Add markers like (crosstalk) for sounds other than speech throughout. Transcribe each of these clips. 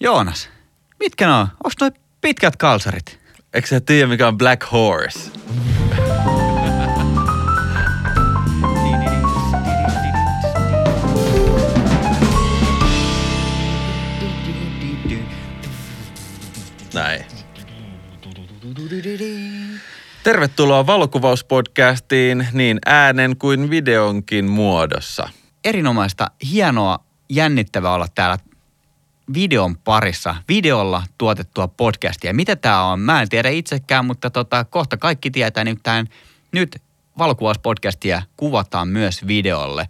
Joonas, mitkä ne on? Onks noi pitkät kalsarit? Eikö sä tiedä, mikä on Black Horse? Näin. Tervetuloa valokuvauspodcastiin niin äänen kuin videonkin muodossa. Erinomaista, hienoa, jännittävää olla täällä videon parissa, videolla tuotettua podcastia. Mitä tämä on? Mä en tiedä itsekään, mutta tota, kohta kaikki tietää. Nimittäin nyt valokuvauspodcastia kuvataan myös videolle.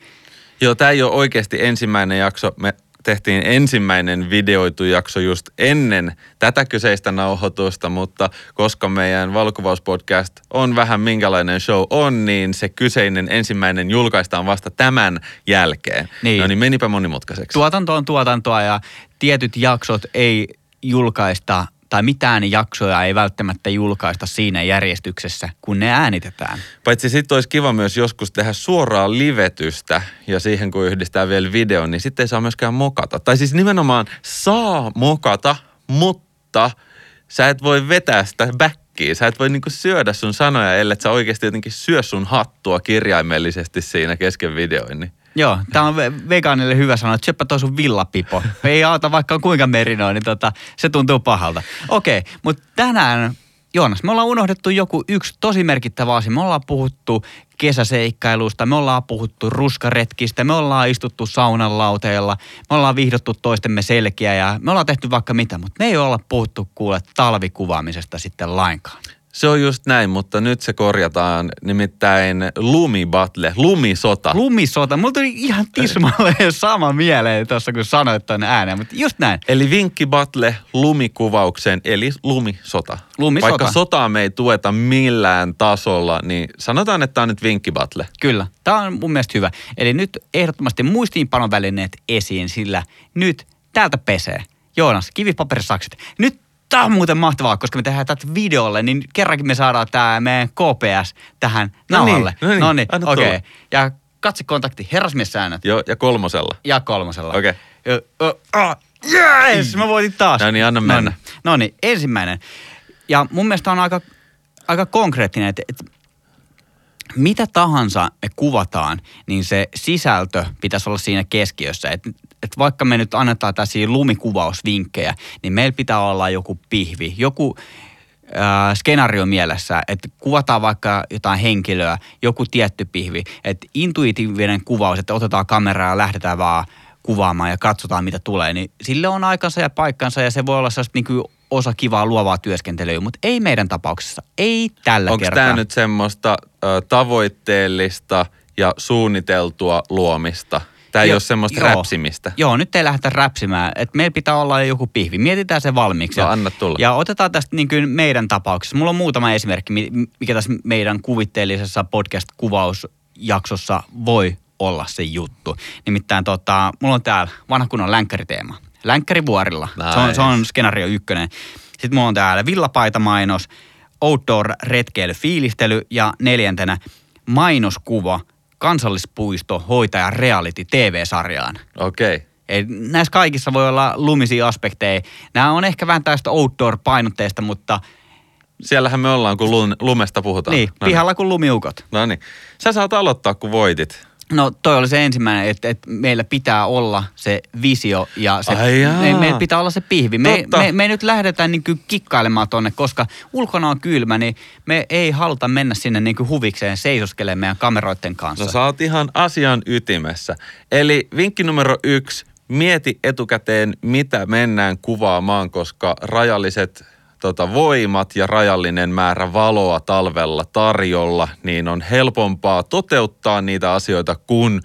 Joo, tämä ei ole oikeasti ensimmäinen jakso. Me tehtiin ensimmäinen videoitu jakso just ennen tätä kyseistä nauhoitusta, mutta koska meidän valokuvauspodcast on vähän minkälainen show on, niin se kyseinen ensimmäinen julkaistaan vasta tämän jälkeen. Niin. No niin, menipä monimutkaiseksi. Tuotanto on tuotantoa ja tietyt jaksot ei julkaista tai mitään jaksoja ei välttämättä julkaista siinä järjestyksessä, kun ne äänitetään. Paitsi sitten olisi kiva myös joskus tehdä suoraa livetystä ja siihen kun yhdistää vielä videon, niin sitten ei saa myöskään mokata. Tai siis nimenomaan saa mokata, mutta sä et voi vetää sitä backia. Sä et voi niinku syödä sun sanoja, ellei sä oikeasti jotenkin syö sun hattua kirjaimellisesti siinä kesken videoin. Joo, tämä on ve- vegaanille hyvä sanoa, että syöppä toi sun villapipo. Ei auta vaikka kuinka merinoin, niin tota, se tuntuu pahalta. Okei, mutta tänään, Joonas, me ollaan unohdettu joku yksi tosi merkittävä asia. Me ollaan puhuttu kesäseikkailusta, me ollaan puhuttu ruskaretkistä, me ollaan istuttu saunan lauteella, me ollaan vihdottu toistemme selkiä ja me ollaan tehty vaikka mitä, mutta me ei olla puhuttu kuule talvikuvaamisesta sitten lainkaan. Se on just näin, mutta nyt se korjataan nimittäin lumibattle, lumisota. Lumisota, mulla tuli ihan tismalleen sama mieleen tuossa kun sanoit ton ääneen, mutta just näin. Eli vinkki battle lumikuvaukseen, eli lumisota. Lumisota. Vaikka sotaa me ei tueta millään tasolla, niin sanotaan, että tämä on nyt vinkki battle. Kyllä, tämä on mun mielestä hyvä. Eli nyt ehdottomasti muistiinpanon välineet esiin, sillä nyt täältä pesee. Joonas, kivipaperisakset. Nyt tämä on muuten mahtavaa, koska me tehdään tätä videolle, niin kerrankin me saadaan tämä meidän KPS tähän No niin, nauhalle. no niin, no niin okei. tulla. Ja katsekontakti, herrasmiessäännöt Joo, ja kolmosella. ja kolmosella. Okei. Ah, Yes, mä voitin taas. No niin, anna mennä. No niin, ensimmäinen. Ja mun mielestä on aika, aika konkreettinen, että, että mitä tahansa me kuvataan, niin se sisältö pitäisi olla siinä keskiössä. Et, et vaikka me nyt annetaan tällaisia lumikuvausvinkkejä, niin meillä pitää olla joku pihvi, joku äh, skenaario mielessä, että kuvataan vaikka jotain henkilöä, joku tietty pihvi, että intuitiivinen kuvaus, että otetaan kameraa ja lähdetään vaan kuvaamaan ja katsotaan mitä tulee, niin sille on aikansa ja paikkansa ja se voi olla sellaista niin kuin osa kivaa luovaa työskentelyä, mutta ei meidän tapauksessa, ei tällä Onko kertaa. tämä nyt semmoista ö, tavoitteellista ja suunniteltua luomista? Tämä ei Joo, ole semmoista joo. räpsimistä. Joo, nyt ei lähdetä räpsimään. Et meillä pitää olla joku pihvi. Mietitään se valmiiksi. No, Ja- anna tulla. Ja otetaan tästä niin kuin meidän tapauksessa. Mulla on muutama esimerkki, mi- mikä tässä meidän kuvitteellisessa podcast-kuvausjaksossa voi olla se juttu. Nimittäin tota, mulla on täällä vanha kunnon länkkäriteema. Länkkärivuorilla. Se, on, se on skenaario ykkönen. Sitten mulla on täällä villapaitamainos, outdoor retkeily, fiilistely ja neljäntenä mainoskuva kansallispuisto hoitaja reality TV-sarjaan. Okei. Okay. Ei, näissä kaikissa voi olla lumisia aspekteja. Nämä on ehkä vähän tästä outdoor-painotteista, mutta Siellähän me ollaan, kun lun- lumesta puhutaan. niin, pihalla kuin lumiukot. No niin. Sä saat aloittaa, kun voitit. No toi oli se ensimmäinen, että, että meillä pitää olla se visio ja se, me, meillä pitää olla se pihvi. Me, me, me ei nyt lähdetään niin kuin kikkailemaan tonne, koska ulkona on kylmä, niin me ei haluta mennä sinne niin kuin huvikseen seisoskelemaan meidän kameroiden kanssa. No sä oot ihan asian ytimessä. Eli vinkki numero yksi, mieti etukäteen, mitä mennään kuvaamaan, koska rajalliset tota, voimat ja rajallinen määrä valoa talvella tarjolla, niin on helpompaa toteuttaa niitä asioita, kun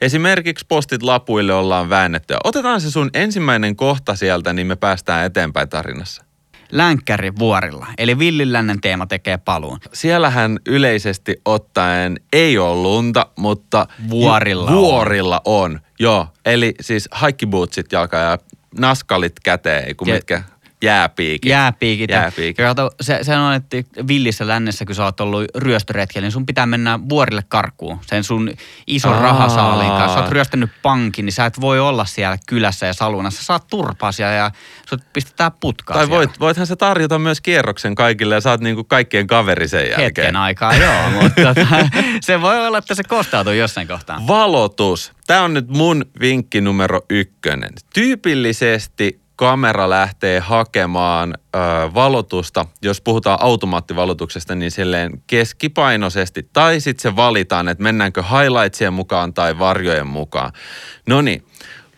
esimerkiksi postit lapuille ollaan väännetty. Otetaan se sun ensimmäinen kohta sieltä, niin me päästään eteenpäin tarinassa. Länkkäri vuorilla, eli villilännen teema tekee paluun. Siellähän yleisesti ottaen ei ole lunta, mutta Vuorilla on. vuorilla on. Joo, eli siis haikkibootsit jalka ja naskalit käteen, kun Ja- mitkä jääpiikit. Jääpiikit. Jääpiikit. Ja kato, se, se on, että villissä lännessä, kun sä oot ollut ryöstöretkellä, niin sun pitää mennä vuorille karkuun sen sun ison Aa. rahasaaliin kanssa. Sä oot ryöstänyt pankin, niin sä et voi olla siellä kylässä ja salunassa. Sä saat turpasia ja sut pistetään putkaan Tai siellä. voit, voithan sä tarjota myös kierroksen kaikille ja saat niinku kaikkien kaveri sen jälkeen. Hetken aikaa, joo, (laughs) mutta tota, se voi olla, että se kostautuu jossain kohtaa. Valotus. Tämä on nyt mun vinkki numero ykkönen. Tyypillisesti kamera lähtee hakemaan ö, valotusta, jos puhutaan automaattivalotuksesta, niin silleen keskipainoisesti. Tai sitten se valitaan, että mennäänkö highlightsien mukaan tai varjojen mukaan. No niin,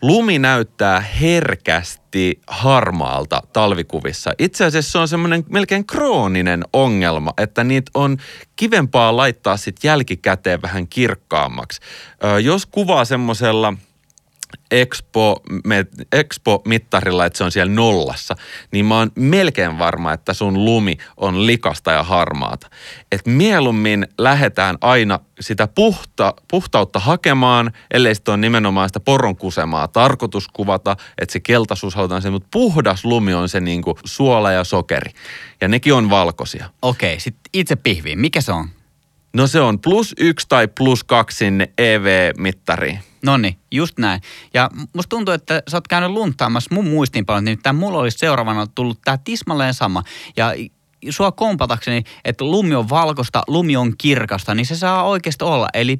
lumi näyttää herkästi harmaalta talvikuvissa. Itse asiassa se on semmoinen melkein krooninen ongelma, että niitä on kivempaa laittaa sitten jälkikäteen vähän kirkkaammaksi. Ö, jos kuvaa semmoisella Expo, me, Expo-mittarilla, että se on siellä nollassa, niin mä oon melkein varma, että sun lumi on likasta ja harmaata. Et mieluummin lähdetään aina sitä puhta, puhtautta hakemaan, ellei sitten on nimenomaan sitä poron kusemaa tarkoitus kuvata, että se keltaisuus halutaan sen, mutta puhdas lumi on se niinku suola ja sokeri. Ja nekin on valkoisia. Okei, sitten itse pihviin. Mikä se on? No se on plus yksi tai plus kaksi sinne EV-mittariin. No niin, just näin. Ja musta tuntuu, että sä oot käynyt luntaamassa mun muistiinpanot, niin tämä mulla olisi seuraavana tullut tämä tismalleen sama. Ja sua kompatakseni, että lumi on valkoista, lumi on kirkasta, niin se saa oikeasti olla. Eli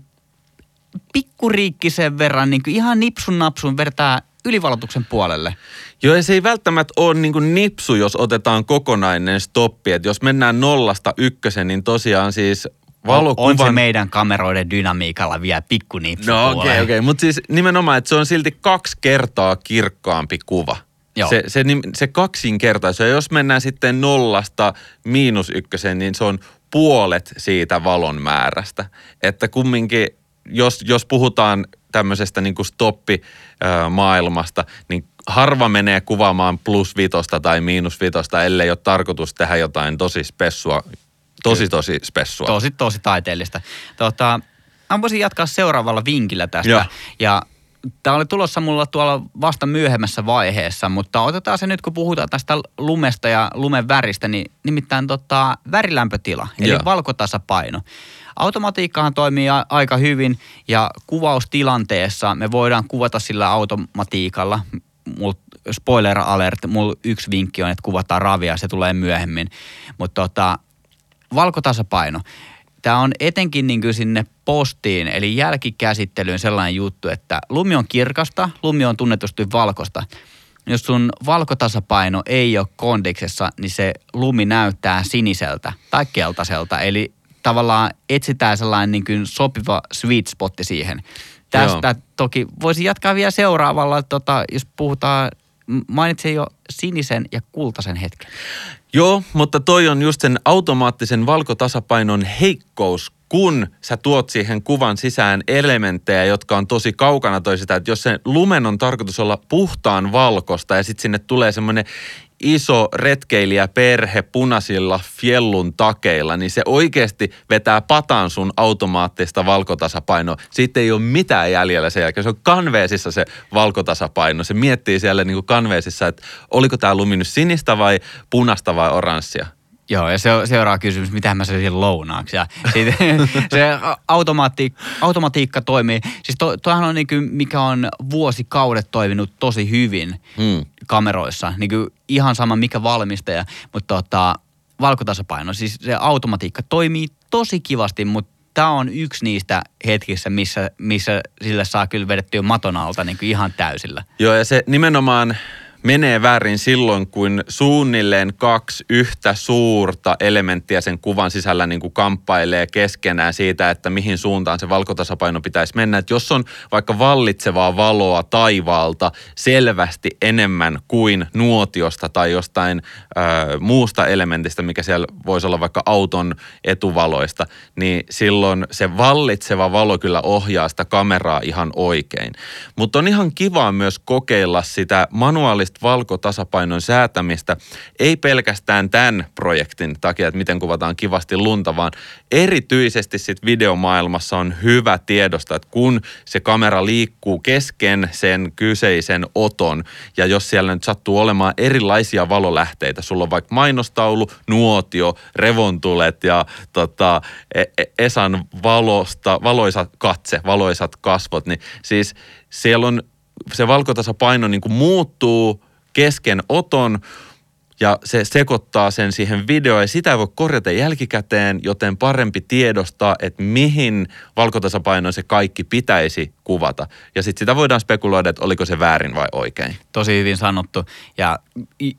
pikkuriikkisen verran, niin ihan nipsun napsun vertaa ylivalotuksen puolelle. Joo, ja se ei välttämättä ole niin nipsu, jos otetaan kokonainen stoppi. Että jos mennään nollasta ykkösen, niin tosiaan siis valokuvan... On se meidän kameroiden dynamiikalla vielä pikku No okei, okei. Okay, Mutta siis nimenomaan, että se on silti kaksi kertaa kirkkaampi kuva. Joo. Se, se, se kaksinkertaisuus. Ja jos mennään sitten nollasta miinus ykkösen, niin se on puolet siitä valon määrästä. Että kumminkin, jos, jos puhutaan tämmöisestä niin kuin stoppi-maailmasta, niin harva menee kuvaamaan plus vitosta tai miinus vitosta, ellei ole tarkoitus tehdä jotain tosi spessua, tosi tosi spessua. Tosi, tosi taiteellista. Tota, mä voisin jatkaa seuraavalla vinkillä tästä. Joo. Ja tämä oli tulossa mulla tuolla vasta myöhemmässä vaiheessa, mutta otetaan se nyt, kun puhutaan tästä lumesta ja lumen väristä, niin nimittäin tota, värilämpötila, eli Joo. valkotasapaino. Automatiikkahan toimii a- aika hyvin ja kuvaustilanteessa me voidaan kuvata sillä automatiikalla. Mul, spoiler alert, mulla yksi vinkki on, että kuvataan ravia, se tulee myöhemmin. Mutta tota, valkotasapaino. Tämä on etenkin niin kuin sinne postiin, eli jälkikäsittelyyn sellainen juttu, että lumi on kirkasta, lumi on tunnetusti valkosta. Jos sun valkotasapaino ei ole kondiksessa, niin se lumi näyttää siniseltä tai keltaiselta. Eli tavallaan etsitään sellainen niin kuin sopiva sweet spotti siihen. Tästä Joo. toki voisi jatkaa vielä seuraavalla, tota, jos puhutaan, mainitsin jo sinisen ja kultaisen hetken. Joo, mutta toi on just sen automaattisen valkotasapainon heikkous, kun sä tuot siihen kuvan sisään elementtejä, jotka on tosi kaukana toisistaan. Että jos se lumen on tarkoitus olla puhtaan valkosta ja sitten sinne tulee semmoinen iso retkeilijäperhe punaisilla fjellun takeilla, niin se oikeasti vetää patan sun automaattista valkotasapainoa. Siitä ei ole mitään jäljellä sen jälkeen. Se on kanveesissa se valkotasapaino. Se miettii siellä niin kuin kanveesissa, että oliko tämä lumi nyt sinistä vai punasta vai oranssia. Joo, ja se, seuraava kysymys, mitä mä söisin lounaaksi. Ja siitä, (laughs) se automaatti, automatiikka toimii. Siis to, toihan on niin kuin, mikä on vuosikaudet toiminut tosi hyvin Hmm. kameroissa. Niin kuin ihan sama mikä valmistaja, mutta tota, valkotasapaino. Siis se automatiikka toimii tosi kivasti, mutta tämä on yksi niistä hetkissä, missä, missä sille saa kyllä vedettyä maton alta niin kuin ihan täysillä. Joo, ja se nimenomaan menee väärin silloin, kun suunnilleen kaksi yhtä suurta elementtiä sen kuvan sisällä niin kuin kamppailee keskenään siitä, että mihin suuntaan se valkotasapaino pitäisi mennä. Että jos on vaikka vallitsevaa valoa taivaalta selvästi enemmän kuin nuotiosta tai jostain ö, muusta elementistä, mikä siellä voisi olla vaikka auton etuvaloista, niin silloin se vallitseva valo kyllä ohjaa sitä kameraa ihan oikein. Mutta on ihan kiva myös kokeilla sitä manuaalista valkotasapainon säätämistä, ei pelkästään tämän projektin takia, että miten kuvataan kivasti lunta, vaan erityisesti sit videomaailmassa on hyvä tiedosta, että kun se kamera liikkuu kesken sen kyseisen oton, ja jos siellä nyt sattuu olemaan erilaisia valolähteitä, sulla on vaikka mainostaulu, nuotio, revontulet ja tota, e, e, Esan valosta, valoisat katse, valoisat kasvot, niin siis siellä on se valkotasapaino niin kuin muuttuu kesken oton, ja se sekoittaa sen siihen videoon ja sitä ei voi korjata jälkikäteen, joten parempi tiedostaa, että mihin valkotasapainoon se kaikki pitäisi kuvata. Ja sitten sitä voidaan spekuloida, että oliko se väärin vai oikein. Tosi hyvin sanottu. Ja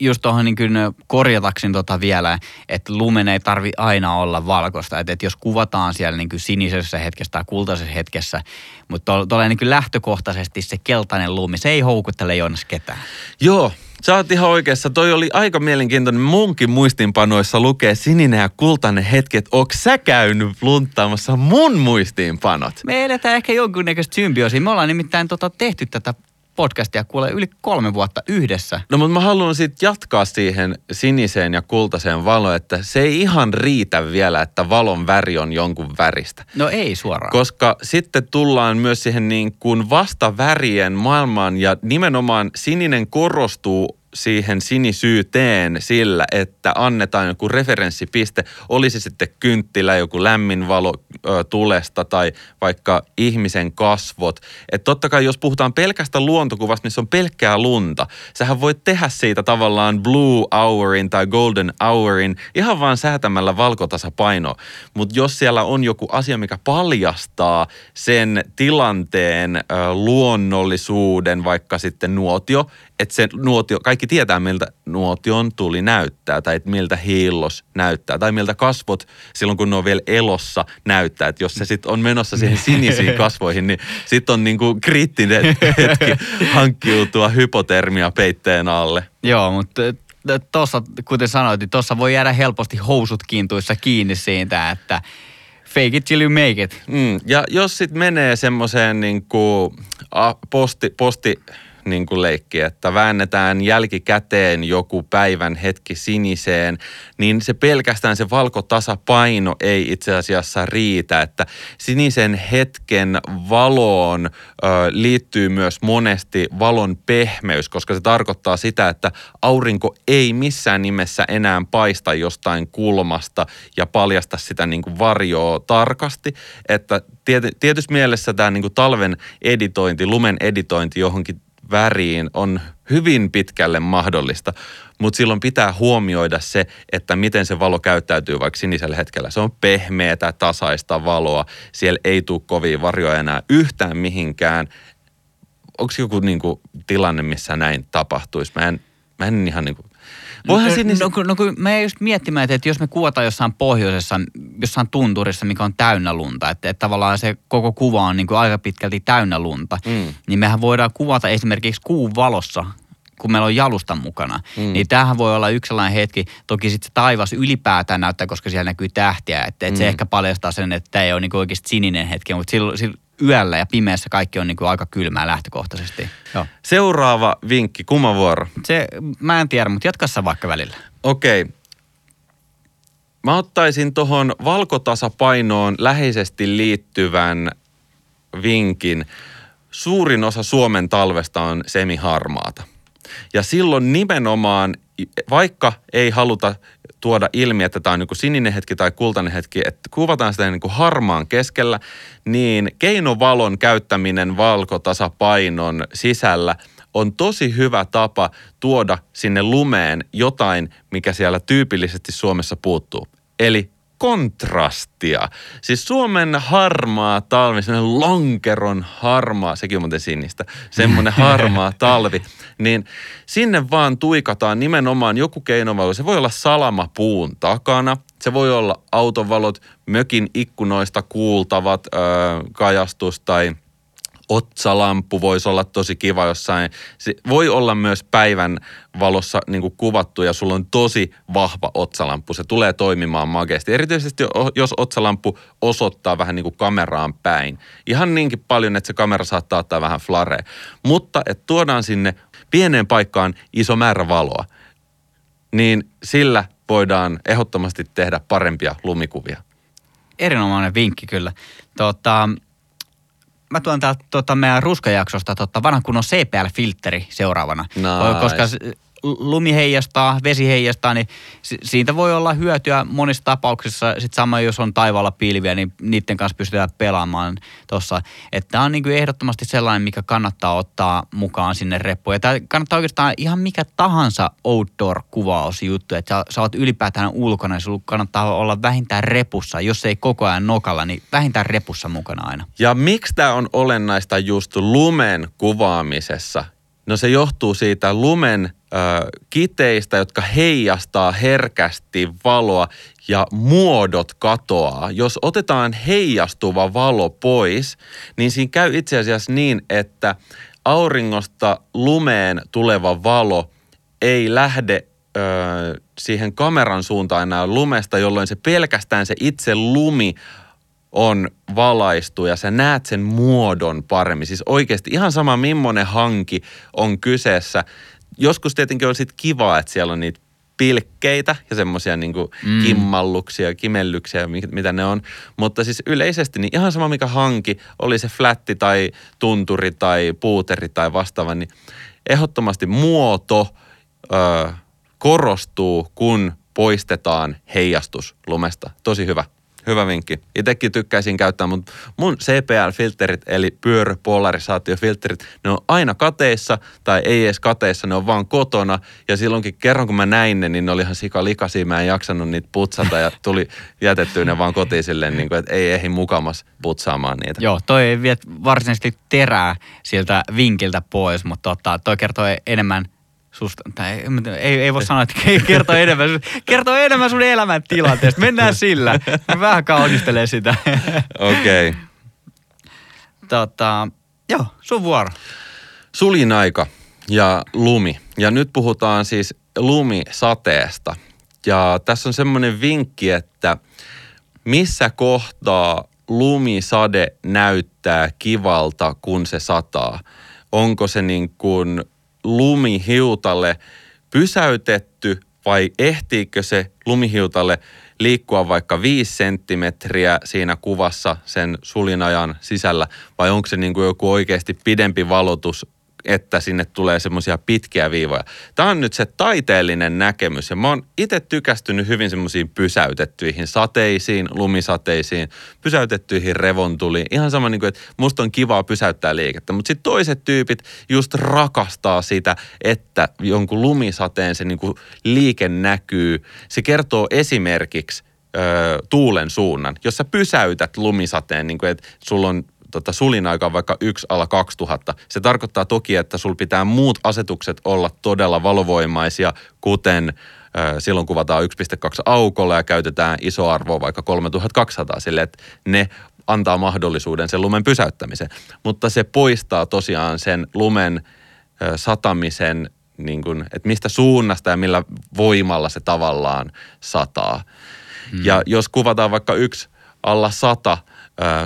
just tuohon niin kyllä korjataksin tota vielä, että lumen ei tarvi aina olla valkoista. Että, että jos kuvataan siellä niin sinisessä hetkessä tai kultaisessa hetkessä, mutta tuolla niin lähtökohtaisesti se keltainen lumi, se ei houkuttele Joonas ketään. Joo, Sä oot ihan oikeassa. Toi oli aika mielenkiintoinen. Munkin muistiinpanoissa lukee sininen ja kultainen hetki, että onko sä käynyt lunttaamassa mun muistiinpanot? Me edetään ehkä jonkunnäköistä symbioosia. Me ollaan nimittäin tota tehty tätä podcastia kuule yli kolme vuotta yhdessä. No mutta mä haluan sitten jatkaa siihen siniseen ja kultaiseen valoon, että se ei ihan riitä vielä, että valon väri on jonkun väristä. No ei suoraan. Koska sitten tullaan myös siihen niin kuin vastavärien maailmaan ja nimenomaan sininen korostuu siihen sinisyyteen sillä, että annetaan joku referenssipiste, olisi sitten kynttilä, joku lämmin valo tulesta tai vaikka ihmisen kasvot. Että totta kai jos puhutaan pelkästä luontokuvasta, missä on pelkkää lunta, sähän voit tehdä siitä tavallaan blue hourin tai golden hourin ihan vaan säätämällä valkotasapainoa. Mutta jos siellä on joku asia, mikä paljastaa sen tilanteen luonnollisuuden, vaikka sitten nuotio, että se nuotio, kaikki tietää miltä nuotion tuli näyttää tai että miltä hiillos näyttää tai miltä kasvot silloin kun ne on vielä elossa näyttää. Että jos se sitten on menossa siihen sinisiin (laughs) kasvoihin, niin sitten on niinku kriittinen (laughs) hetki hankkiutua hypotermia peitteen alle. Joo, mutta tuossa, kuten sanoit, niin tuossa voi jäädä helposti housut kiintuissa kiinni siitä, että fake it till you make it. Mm, ja jos sitten menee semmoiseen niin kuin posti, posti niin kuin leikki, että väännetään jälkikäteen joku päivän hetki siniseen, niin se pelkästään se valkotasapaino ei itse asiassa riitä, että sinisen hetken valoon ö, liittyy myös monesti valon pehmeys, koska se tarkoittaa sitä, että aurinko ei missään nimessä enää paista jostain kulmasta ja paljasta sitä niin kuin varjoa tarkasti, että tietysti mielessä tämä niin kuin talven editointi, lumen editointi johonkin väriin on hyvin pitkälle mahdollista, mutta silloin pitää huomioida se, että miten se valo käyttäytyy vaikka sinisellä hetkellä. Se on pehmeätä, tasaista valoa, siellä ei tule kovin varjoja enää yhtään mihinkään. Onko joku niinku tilanne, missä näin tapahtuisi? Mä en, mä en ihan niinku Voihan no, niin... no, no, no, kun mä just miettimään, että jos me kuvataan jossain pohjoisessa, jossain tunturissa, mikä on täynnä lunta, että, että tavallaan se koko kuva on niin kuin aika pitkälti täynnä lunta, mm. niin mehän voidaan kuvata esimerkiksi kuun valossa kun meillä on jalusta mukana. Mm. Niin tämähän voi olla yksi sellainen hetki. Toki sitten se taivas ylipäätään näyttää, koska siellä näkyy tähtiä. Että, että mm. se ehkä paljastaa sen, että tämä ei ole niin oikeasti sininen hetki, mutta silloin, silloin yöllä ja pimeässä kaikki on niin kuin aika kylmää lähtökohtaisesti. Joo. Seuraava vinkki, kumma vuoro? Se, mä en tiedä, mutta jatka vaikka välillä. Okei. Okay. Mä ottaisin tuohon valkotasapainoon läheisesti liittyvän vinkin. Suurin osa Suomen talvesta on semiharmaata. Ja silloin nimenomaan, vaikka ei haluta tuoda ilmi, että tämä on niin sininen hetki tai kultainen hetki, että kuvataan sitä niin harmaan keskellä, niin keinovalon käyttäminen valkotasapainon sisällä on tosi hyvä tapa tuoda sinne lumeen jotain, mikä siellä tyypillisesti Suomessa puuttuu. Eli kontrastia. Siis Suomen harmaa talvi, semmoinen lonkeron harmaa, sekin on muuten sinistä, semmoinen (laughs) harmaa talvi, niin sinne vaan tuikataan nimenomaan joku keinovalo. Se voi olla salama puun takana, se voi olla autovalot, mökin ikkunoista kuultavat öö, kajastus tai – otsalampu voisi olla tosi kiva jossain. Se voi olla myös päivän valossa niin kuin kuvattu ja sulla on tosi vahva otsalampu. Se tulee toimimaan makeasti. Erityisesti jos otsalampu osoittaa vähän niin kuin kameraan päin. Ihan niinkin paljon, että se kamera saattaa ottaa vähän flare. Mutta että tuodaan sinne pieneen paikkaan iso määrä valoa, niin sillä voidaan ehdottomasti tehdä parempia lumikuvia. Erinomainen vinkki kyllä. Tota, mä tuon täältä tota, meidän ruskajaksosta tota, vanhan kunnon CPL-filtteri seuraavana. Nice. Koska lumi heijastaa, vesi heijastaa, niin si- siitä voi olla hyötyä monissa tapauksissa. Sitten sama, jos on taivaalla pilviä, niin niiden kanssa pystytään pelaamaan tuossa. Tämä on niin kuin ehdottomasti sellainen, mikä kannattaa ottaa mukaan sinne reppuun. Ja tämä kannattaa oikeastaan ihan mikä tahansa outdoor-kuvausjuttu. Että sä, sä oot ylipäätään ulkona, niin sulla kannattaa olla vähintään repussa. Jos ei koko ajan nokalla, niin vähintään repussa mukana aina. Ja miksi tämä on olennaista just lumen kuvaamisessa? No se johtuu siitä lumen kiteistä, jotka heijastaa herkästi valoa ja muodot katoaa. Jos otetaan heijastuva valo pois, niin siinä käy itse asiassa niin, että auringosta lumeen tuleva valo ei lähde ö, siihen kameran suuntaan enää lumesta, jolloin se pelkästään se itse lumi on valaistu ja sä näet sen muodon paremmin. Siis oikeasti ihan sama millainen hanki on kyseessä. Joskus tietenkin on sit kiva, että siellä on niitä pilkkeitä ja semmoisia niinku mm. kimmalluksia, kimellyksiä, mi- mitä ne on. Mutta siis yleisesti niin ihan sama mikä hanki, oli se flätti tai tunturi tai puuteri tai vastaava, niin ehdottomasti muoto ö, korostuu, kun poistetaan heijastus lumesta. Tosi hyvä. Hyvä vinkki. Itsekin tykkäisin käyttää, mutta mun CPL-filterit, eli pyöräpolarisaatiofilterit, ne on aina kateissa tai ei edes kateissa, ne on vaan kotona. Ja silloinkin kerran, kun mä näin ne, niin ne oli ihan sika likaisia. Mä en jaksanut niitä putsata ja tuli jätettyä ne vaan kotiin silleen, niin kuin, että ei ehdi mukamas putsaamaan niitä. Joo, toi ei vie varsinaisesti terää siltä vinkiltä pois, mutta tota, toi kertoo enemmän susta, tai ei, ei, voi sanoa, että kertoo enemmän, kertoo enemmän sun elämäntilanteesta. Mennään sillä. Vähän kaunistelen sitä. Okei. Okay. tota, joo, sun vuoro. Sulin aika ja lumi. Ja nyt puhutaan siis lumisateesta. Ja tässä on semmoinen vinkki, että missä kohtaa lumisade näyttää kivalta, kun se sataa. Onko se niin kuin lumihiutalle pysäytetty vai ehtiikö se lumihiutalle liikkua vaikka viisi senttimetriä siinä kuvassa sen sulinajan sisällä? Vai onko se niin kuin joku oikeasti pidempi valotus, että sinne tulee semmoisia pitkiä viivoja. Tämä on nyt se taiteellinen näkemys ja mä oon itse tykästynyt hyvin semmoisiin pysäytettyihin sateisiin, lumisateisiin, pysäytettyihin revontuliin. Ihan sama niin kuin, että musta on kivaa pysäyttää liikettä, mutta sitten toiset tyypit just rakastaa sitä, että jonkun lumisateen se niin kuin liike näkyy. Se kertoo esimerkiksi tuulen suunnan. Jos sä pysäytät lumisateen, niin kuin, että sulla on tota, sulin aika vaikka 1 ala 2000. Se tarkoittaa toki, että sul pitää muut asetukset olla todella valovoimaisia, kuten silloin kuvataan 1.2 aukolla ja käytetään iso arvoa vaikka 3200 sille, että ne antaa mahdollisuuden sen lumen pysäyttämiseen. Mutta se poistaa tosiaan sen lumen satamisen, niin kuin, että mistä suunnasta ja millä voimalla se tavallaan sataa. Hmm. Ja jos kuvataan vaikka yksi alla sata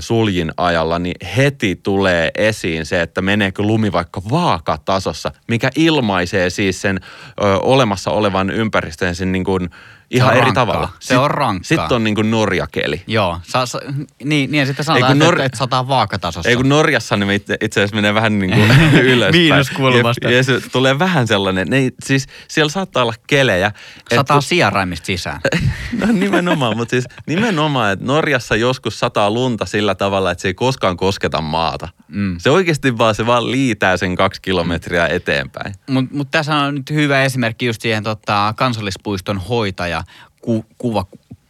suljin ajalla, niin heti tulee esiin se, että meneekö lumi vaikka vaakatasossa, mikä ilmaisee siis sen ö, olemassa olevan ympäristön sen niin kuin ihan eri rankkaa. tavalla. Se on rankkaa. Sitten on niin kuin norjakeli. Joo, sa, sa, niin, niin sitten sanotaan, että, Nor- että sataa vaakatasossa. Ei kun Norjassa niin itse, itse asiassa menee vähän niin kuin (laughs) ylöspäin. Miinuskulmasta. Ja, ja se tulee vähän sellainen, ne, siis siellä saattaa olla kelejä. et Sataa kun- sijaraimista sisään. (laughs) No nimenomaan, mutta siis nimenomaan, että Norjassa joskus sataa lunta sillä tavalla, että se ei koskaan kosketa maata. Mm. Se oikeasti vaan, se vaan liitää sen kaksi kilometriä eteenpäin. Mutta mut tässä on nyt hyvä esimerkki just siihen tota, kansallispuiston hoitaja ku, kuva,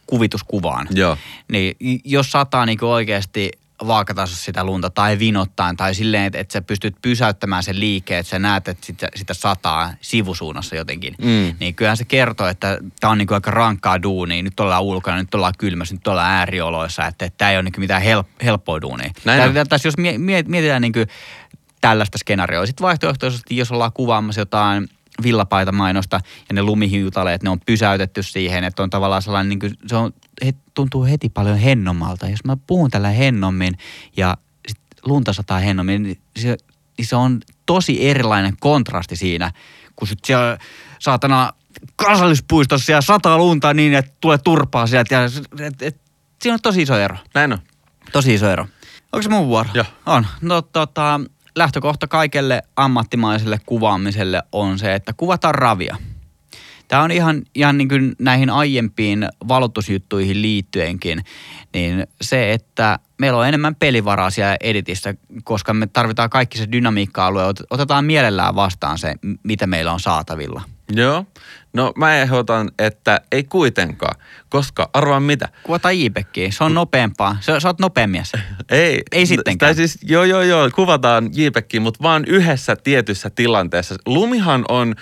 kuvituskuvaan. Joo. Niin jos sataa niinku oikeasti vaakatasossa sitä lunta tai vinottain tai silleen, että, että sä pystyt pysäyttämään sen liikkeen, että sä näet, että sitä, sitä sataa sivusuunnassa jotenkin, Mm. niin kyllähän se kertoo, että tämä on niinku aika rankkaa duunia. Nyt ollaan ulkona, nyt ollaan kylmässä, nyt ollaan äärioloissa, että tämä ei ole niinku mitään help, helppoa duunia. Näin tässä jos mie- mie- mietitään niinku tällaista skenaarioa, sitten vaihtoehtoisesti, jos ollaan kuvaamassa jotain villapaitamainosta ja ne lumihiutaleet, ne on pysäytetty siihen, että on tavallaan sellainen, niin kuin, se on, he, tuntuu heti paljon hennommalta. Jos mä puhun tällä hennommin ja sit lunta sataa hennommin, niin se niin se on tosi erilainen kontrasti siinä, kun sit siellä saatana kansallispuistossa siellä sataa lunta niin, että tulee turpaa sieltä. Ja, et, et, siinä on tosi iso ero. Näin on. Tosi iso ero. Onko se mun vuoro? Joo. On. No tota, lähtökohta kaikelle ammattimaiselle kuvaamiselle on se, että kuvataan ravia. Tämä on ihan, ihan niin kuin näihin aiempiin valotusjuttuihin liittyenkin, niin se, että meillä on enemmän pelivaraa siellä editissä, koska me tarvitaan kaikki se dynamiikka-alue, otetaan mielellään vastaan se, mitä meillä on saatavilla. Joo. No mä ehdotan, että ei kuitenkaan, koska arvaa mitä. Kuvataan JPEGiä, se on nopeampaa. Sä, sä oot nopeammies. (laughs) Ei. Ei sittenkään. Tai siis, joo joo joo, kuvataan JPEGiä, mutta vaan yhdessä tietyssä tilanteessa. Lumihan on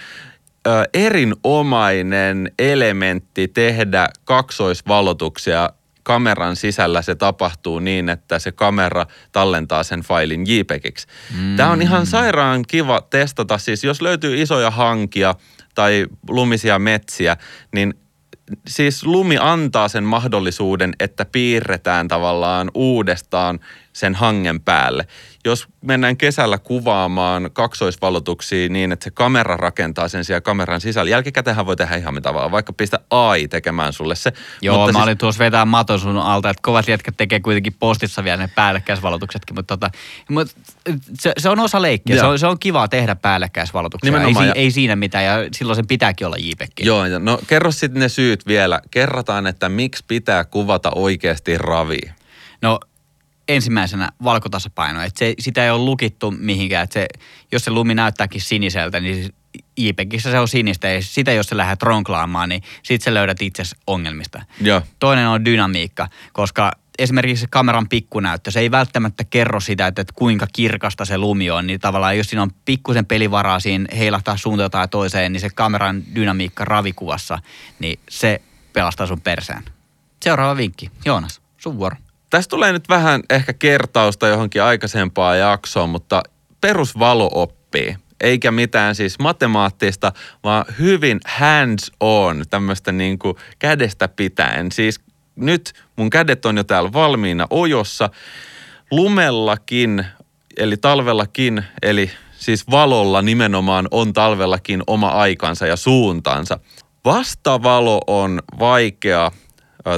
ö, erinomainen elementti tehdä kaksoisvalotuksia kameran sisällä se tapahtuu niin, että se kamera tallentaa sen failin JPEGiksi. Mm. Tämä on ihan sairaan kiva testata. Siis jos löytyy isoja hankia tai lumisia metsiä, niin siis lumi antaa sen mahdollisuuden, että piirretään tavallaan uudestaan sen hangen päälle. Jos mennään kesällä kuvaamaan kaksoisvalotuksia niin, että se kamera rakentaa sen siellä kameran sisällä, jälkikäteenhän voi tehdä ihan mitä vaan, vaikka pistä AI tekemään sulle se. Joo, mutta mä siis... olin tuossa vetää maton sun alta, että kovat jätkät tekee kuitenkin postissa vielä ne päällekkäisvalotuksetkin, mutta, tota, mutta se, se, on osa leikkiä. Se on, se on kivaa tehdä päällekkäisvalotuksia. Ei, ja... ei, siinä mitään ja silloin sen pitääkin olla JPEG. Joo, no kerro sitten ne syyt vielä. Kerrataan, että miksi pitää kuvata oikeasti ravi. No ensimmäisenä valkotasapaino. Että se, sitä ei ole lukittu mihinkään. Että se, jos se lumi näyttääkin siniseltä, niin JPEGissä se on sinistä. Ja sitä, jos sä lähdet ronklaamaan, niin sit sä löydät itse ongelmista. Ja. Toinen on dynamiikka, koska esimerkiksi se kameran pikkunäyttö, se ei välttämättä kerro sitä, että, että kuinka kirkasta se lumi on. Niin tavallaan jos siinä on pikkusen pelivaraa siinä heilahtaa suuntaan tai toiseen, niin se kameran dynamiikka ravikuvassa, niin se pelastaa sun perseen. Seuraava vinkki. Joonas, sun vuoro. Tässä tulee nyt vähän ehkä kertausta johonkin aikaisempaan jaksoon, mutta perusvalo oppii. Eikä mitään siis matemaattista, vaan hyvin hands on, tämmöistä niin kuin kädestä pitäen. Siis nyt mun kädet on jo täällä valmiina ojossa. Lumellakin, eli talvellakin, eli siis valolla nimenomaan on talvellakin oma aikansa ja suuntansa. Vastavalo on vaikea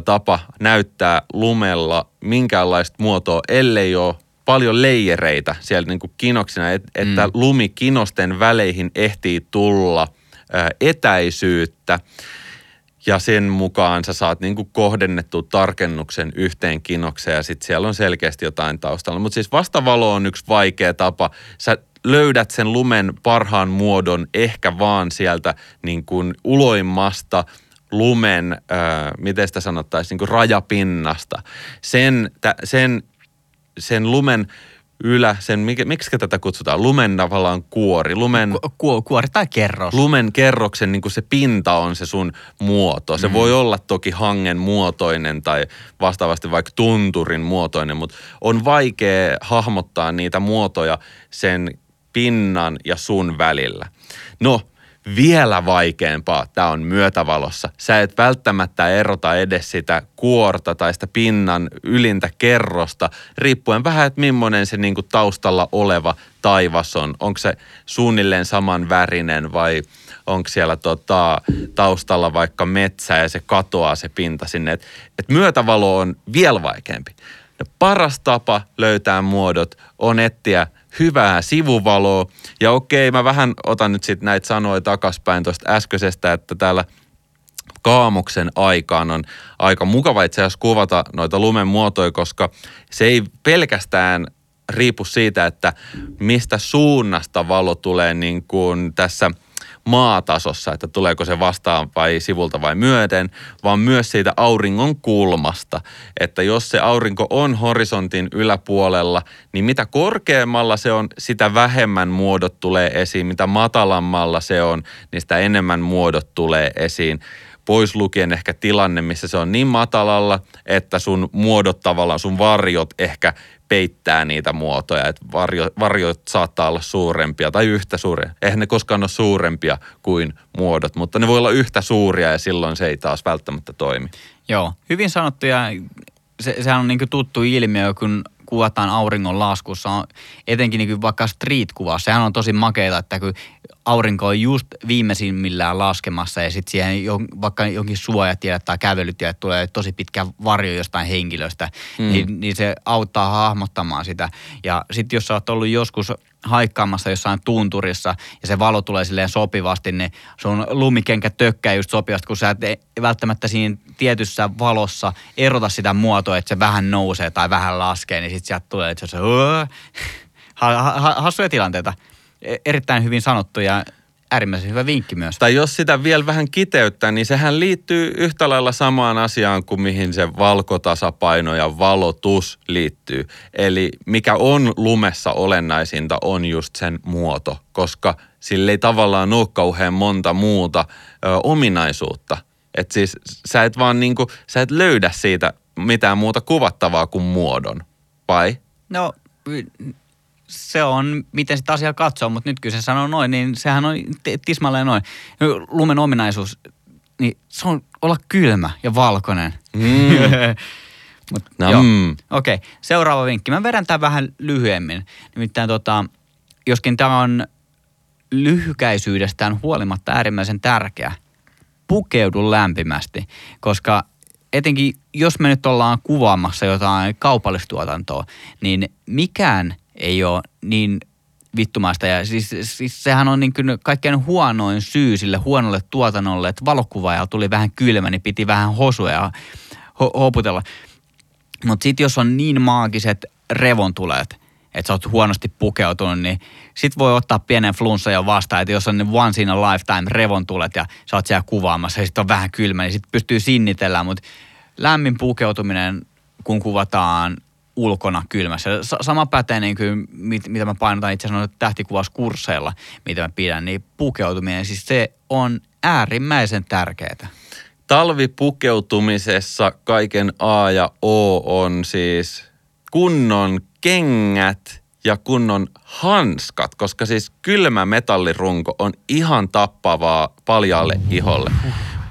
tapa näyttää lumella minkäänlaista muotoa, ellei ole paljon leijereitä siellä niin kuin kinoksina, et, mm. että lumi kinosten väleihin ehtii tulla etäisyyttä ja sen mukaan sä saat niin kuin kohdennettu tarkennuksen yhteen kinokseen ja sitten siellä on selkeästi jotain taustalla. Mutta siis vastavalo on yksi vaikea tapa. Sä löydät sen lumen parhaan muodon ehkä vaan sieltä niin kuin uloimmasta – lumen, äh, miten sitä sanottaisiin, niin rajapinnasta. Sen, tä, sen, sen lumen ylä, sen, miksi tätä kutsutaan, lumen tavallaan kuori. Lumen, Ku, kuori tai kerros. Lumen kerroksen niin kuin se pinta on se sun muoto. Se mm. voi olla toki hangen muotoinen tai vastaavasti vaikka tunturin muotoinen, mutta on vaikea hahmottaa niitä muotoja sen pinnan ja sun välillä. No, vielä vaikeampaa tämä on myötävalossa. Sä et välttämättä erota edes sitä kuorta tai sitä pinnan ylintä kerrosta, riippuen vähän, että millainen se niinku taustalla oleva taivas on. Onko se suunnilleen saman värinen vai onko siellä tota, taustalla vaikka metsä ja se katoaa se pinta sinne. Et, et myötävalo on vielä vaikeampi. Ja paras tapa löytää muodot on etsiä – hyvää sivuvaloa. Ja okei, mä vähän otan nyt sitten näitä sanoja takaspäin tuosta äskeisestä, että täällä kaamuksen aikaan on aika mukava itse asiassa kuvata noita lumen muotoja, koska se ei pelkästään riipu siitä, että mistä suunnasta valo tulee niin kuin tässä – maatasossa, että tuleeko se vastaan vai sivulta vai myöten, vaan myös siitä auringon kulmasta. Että jos se aurinko on horisontin yläpuolella, niin mitä korkeammalla se on, sitä vähemmän muodot tulee esiin. Mitä matalammalla se on, niin sitä enemmän muodot tulee esiin pois lukien ehkä tilanne, missä se on niin matalalla, että sun muodot tavallaan, sun varjot ehkä peittää niitä muotoja, että varjo, varjot saattaa olla suurempia tai yhtä suuria. Eihän ne koskaan ole suurempia kuin muodot, mutta ne voi olla yhtä suuria ja silloin se ei taas välttämättä toimi. Joo, hyvin sanottu ja se, sehän on niin tuttu ilmiö, kun kuvataan auringon laskussa, on etenkin niin kuin vaikka street-kuva, sehän on tosi makeita, että kun aurinko on just viimeisimmillään laskemassa ja sitten siihen jo, vaikka jonkin suojatiedät tai kävelytiedät tulee tosi pitkä varjo jostain henkilöstä, mm. niin, niin se auttaa hahmottamaan sitä. Ja sitten jos sä oot ollut joskus haikkaamassa jossain tunturissa ja se valo tulee silleen sopivasti, niin sun lumikenkä tökkää just sopivasti, kun sä et e- välttämättä siinä tietyssä valossa erota sitä muotoa, että se vähän nousee tai vähän laskee, niin sitten sieltä tulee, että se on hassuja tilanteita. E- erittäin hyvin sanottu ja äärimmäisen hyvä vinkki myös. Tai jos sitä vielä vähän kiteyttää, niin sehän liittyy yhtä lailla samaan asiaan kuin mihin se valkotasapaino ja valotus liittyy. Eli mikä on lumessa olennaisinta on just sen muoto, koska sillä ei tavallaan ole kauhean monta muuta ö, ominaisuutta. Että siis sä et vaan niinku, sä et löydä siitä mitään muuta kuvattavaa kuin muodon, vai? No se on, miten sitä asiaa katsoo, mutta nyt kun se sanoo noin, niin sehän on tismalleen noin. Lumen ominaisuus, niin se on olla kylmä ja valkoinen. Mm. (laughs) Mut, no, mm. Okei, okay. seuraava vinkki. Mä vedän tämän vähän lyhyemmin. Nimittäin tota, joskin tämä on lyhykäisyydestään huolimatta äärimmäisen tärkeä. Pukeudu lämpimästi, koska etenkin jos me nyt ollaan kuvaamassa jotain kaupallistuotantoa, niin mikään ei ole niin vittumaista. Ja siis, siis sehän on niin kuin kaikkein huonoin syy sille huonolle tuotannolle, että valokuvaajalla tuli vähän kylmä, niin piti vähän hosua ho- hoputella. Mutta sitten jos on niin maagiset revontulet, että sä oot huonosti pukeutunut, niin sit voi ottaa pienen flunssa jo vastaan, että jos on ne once in a lifetime revontulet ja sä oot siellä kuvaamassa ja sit on vähän kylmä, niin sit pystyy sinnitellä, mutta lämmin pukeutuminen, kun kuvataan ulkona kylmässä. Sama pätee niin kuin, mit, mitä mä painotan itse asiassa tähtikuvauskursseilla, mitä mä pidän, niin pukeutuminen, siis se on äärimmäisen tärkeää. Talvipukeutumisessa kaiken A ja O on siis kunnon kengät ja kunnon hanskat, koska siis kylmä metallirunko on ihan tappavaa paljalle iholle.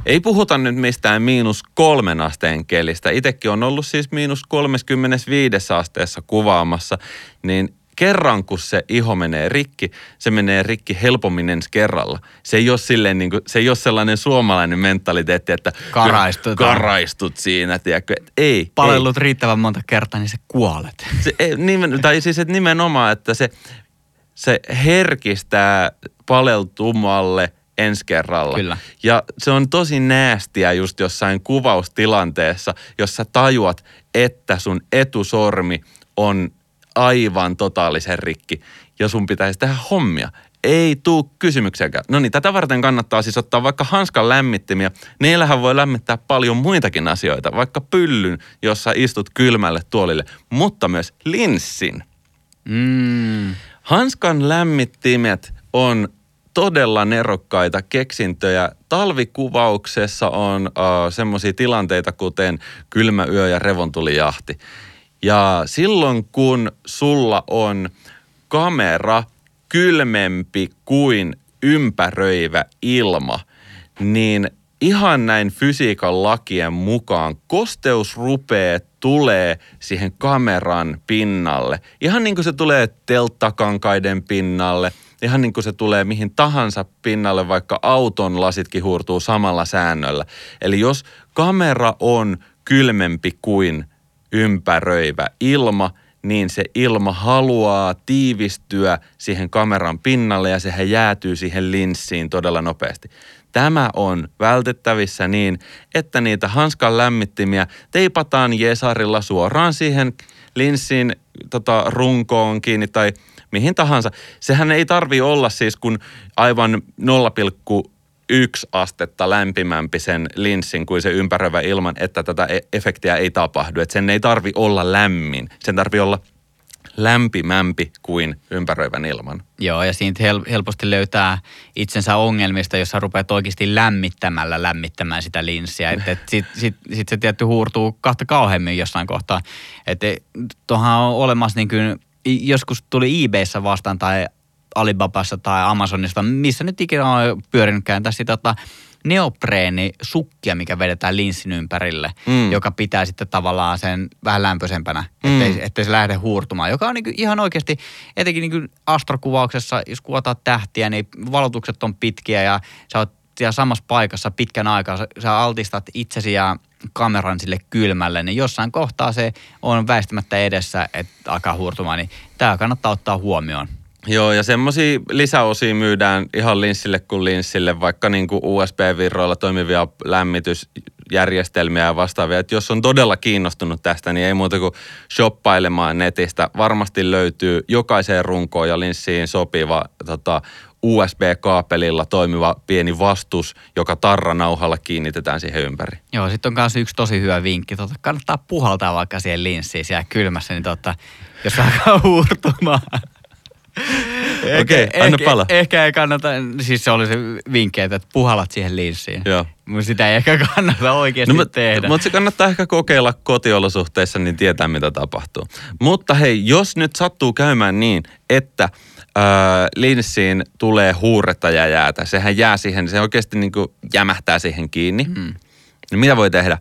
Ei puhuta nyt mistään miinus kolmen asteen kelistä. Itekin on ollut siis miinus 35 asteessa kuvaamassa, niin kerran kun se iho menee rikki, se menee rikki helpommin ensi kerralla. Se ei ole, silleen niin kuin, se ei ole sellainen suomalainen mentaliteetti, että Karaistut, karaistut siinä, tiedätkö. Ei. Palellut ei. riittävän monta kertaa, niin se kuolet. Se, ei, nimen, tai siis että nimenomaan, että se, se herkistää paleltumalle – ensi kerralla. Kyllä. Ja se on tosi näästiä just jossain kuvaustilanteessa, jossa tajuat, että sun etusormi on aivan totaalisen rikki ja sun pitäisi tehdä hommia. Ei tuu kysymyksiäkään. No niin, tätä varten kannattaa siis ottaa vaikka hanskan lämmittimiä. Niillähän voi lämmittää paljon muitakin asioita, vaikka pyllyn, jossa istut kylmälle tuolille, mutta myös linssin. Mm. Hanskan lämmittimet on todella nerokkaita keksintöjä. Talvikuvauksessa on uh, semmoisia tilanteita, kuten kylmä yö ja revontulijahti. Ja silloin kun sulla on kamera kylmempi kuin ympäröivä ilma, niin ihan näin fysiikan lakien mukaan kosteus rupeaa tulee siihen kameran pinnalle. Ihan niin kuin se tulee telttakankaiden pinnalle – ihan niin kuin se tulee mihin tahansa pinnalle, vaikka auton lasitkin huurtuu samalla säännöllä. Eli jos kamera on kylmempi kuin ympäröivä ilma, niin se ilma haluaa tiivistyä siihen kameran pinnalle ja sehän jäätyy siihen linssiin todella nopeasti. Tämä on vältettävissä niin, että niitä hanskan lämmittimiä teipataan Jesarilla suoraan siihen linssin tota, runkoon kiinni tai mihin tahansa. Sehän ei tarvi olla siis kun aivan 0,1 astetta lämpimämpi sen linssin kuin se ympäröivä ilman, että tätä e- efektiä ei tapahdu. Että sen ei tarvi olla lämmin. Sen tarvi olla lämpimämpi kuin ympäröivän ilman. Joo, ja siitä hel- helposti löytää itsensä ongelmista, jos sä rupeat oikeasti lämmittämällä lämmittämään sitä linssiä. Sitten sit, sit, sit se tietty huurtuu kahta kauheammin jossain kohtaa. Että tuohan on olemassa niin kuin joskus tuli eBayssä vastaan tai Alibabassa tai Amazonista, missä nyt ikinä on pyörinytkään tässä tota, neopreeni sukkia, mikä vedetään linssin ympärille, Mm. joka pitää sitten tavallaan sen vähän lämpöisempänä, Mm. ettei, ettei se lähde huurtumaan. Joka on niin ihan oikeasti, etenkin niin astrokuvauksessa, jos kuvataan tähtiä, niin valotukset on pitkiä ja sä oot siellä samassa paikassa pitkän aikaa, sä, sä altistat itsesi ja kameran sille kylmälle, niin jossain kohtaa se on väistämättä edessä, että alkaa huurtumaan, niin tämä kannattaa ottaa huomioon. Joo, ja semmoisia lisäosia myydään ihan linssille kuin linssille, vaikka niin kuin USB-virroilla toimivia lämmitysjärjestelmiä ja vastaavia. Et jos on todella kiinnostunut tästä, niin ei muuta kuin shoppailemaan netistä. Varmasti löytyy jokaiseen runkoon ja linssiin sopiva tota, USB-kaapelilla toimiva pieni vastus, joka tarranauhalla kiinnitetään siihen ympäri. Joo, sitten on myös yksi tosi hyvä vinkki. Tota, kannattaa puhaltaa vaikka siihen linssiin siellä kylmässä, niin tota, jos alkaa (laughs) huurtumaan. Okei, anna ehkä, pala. Ehkä ei kannata, siis se oli se vinkki, että puhalat siihen linssiin. Joo. Mutta sitä ei ehkä (laughs) kannata oikeasti No, tehdä. Mutta se kannattaa ehkä kokeilla kotiolosuhteissa, niin tietää mitä tapahtuu. Mutta hei, jos nyt sattuu käymään niin, että äh, linssiin tulee huuretta ja jäätä, sehän jää siihen, se oikeasti niin kuin jämähtää siihen kiinni. Mm. Niin mitä voi tehdä?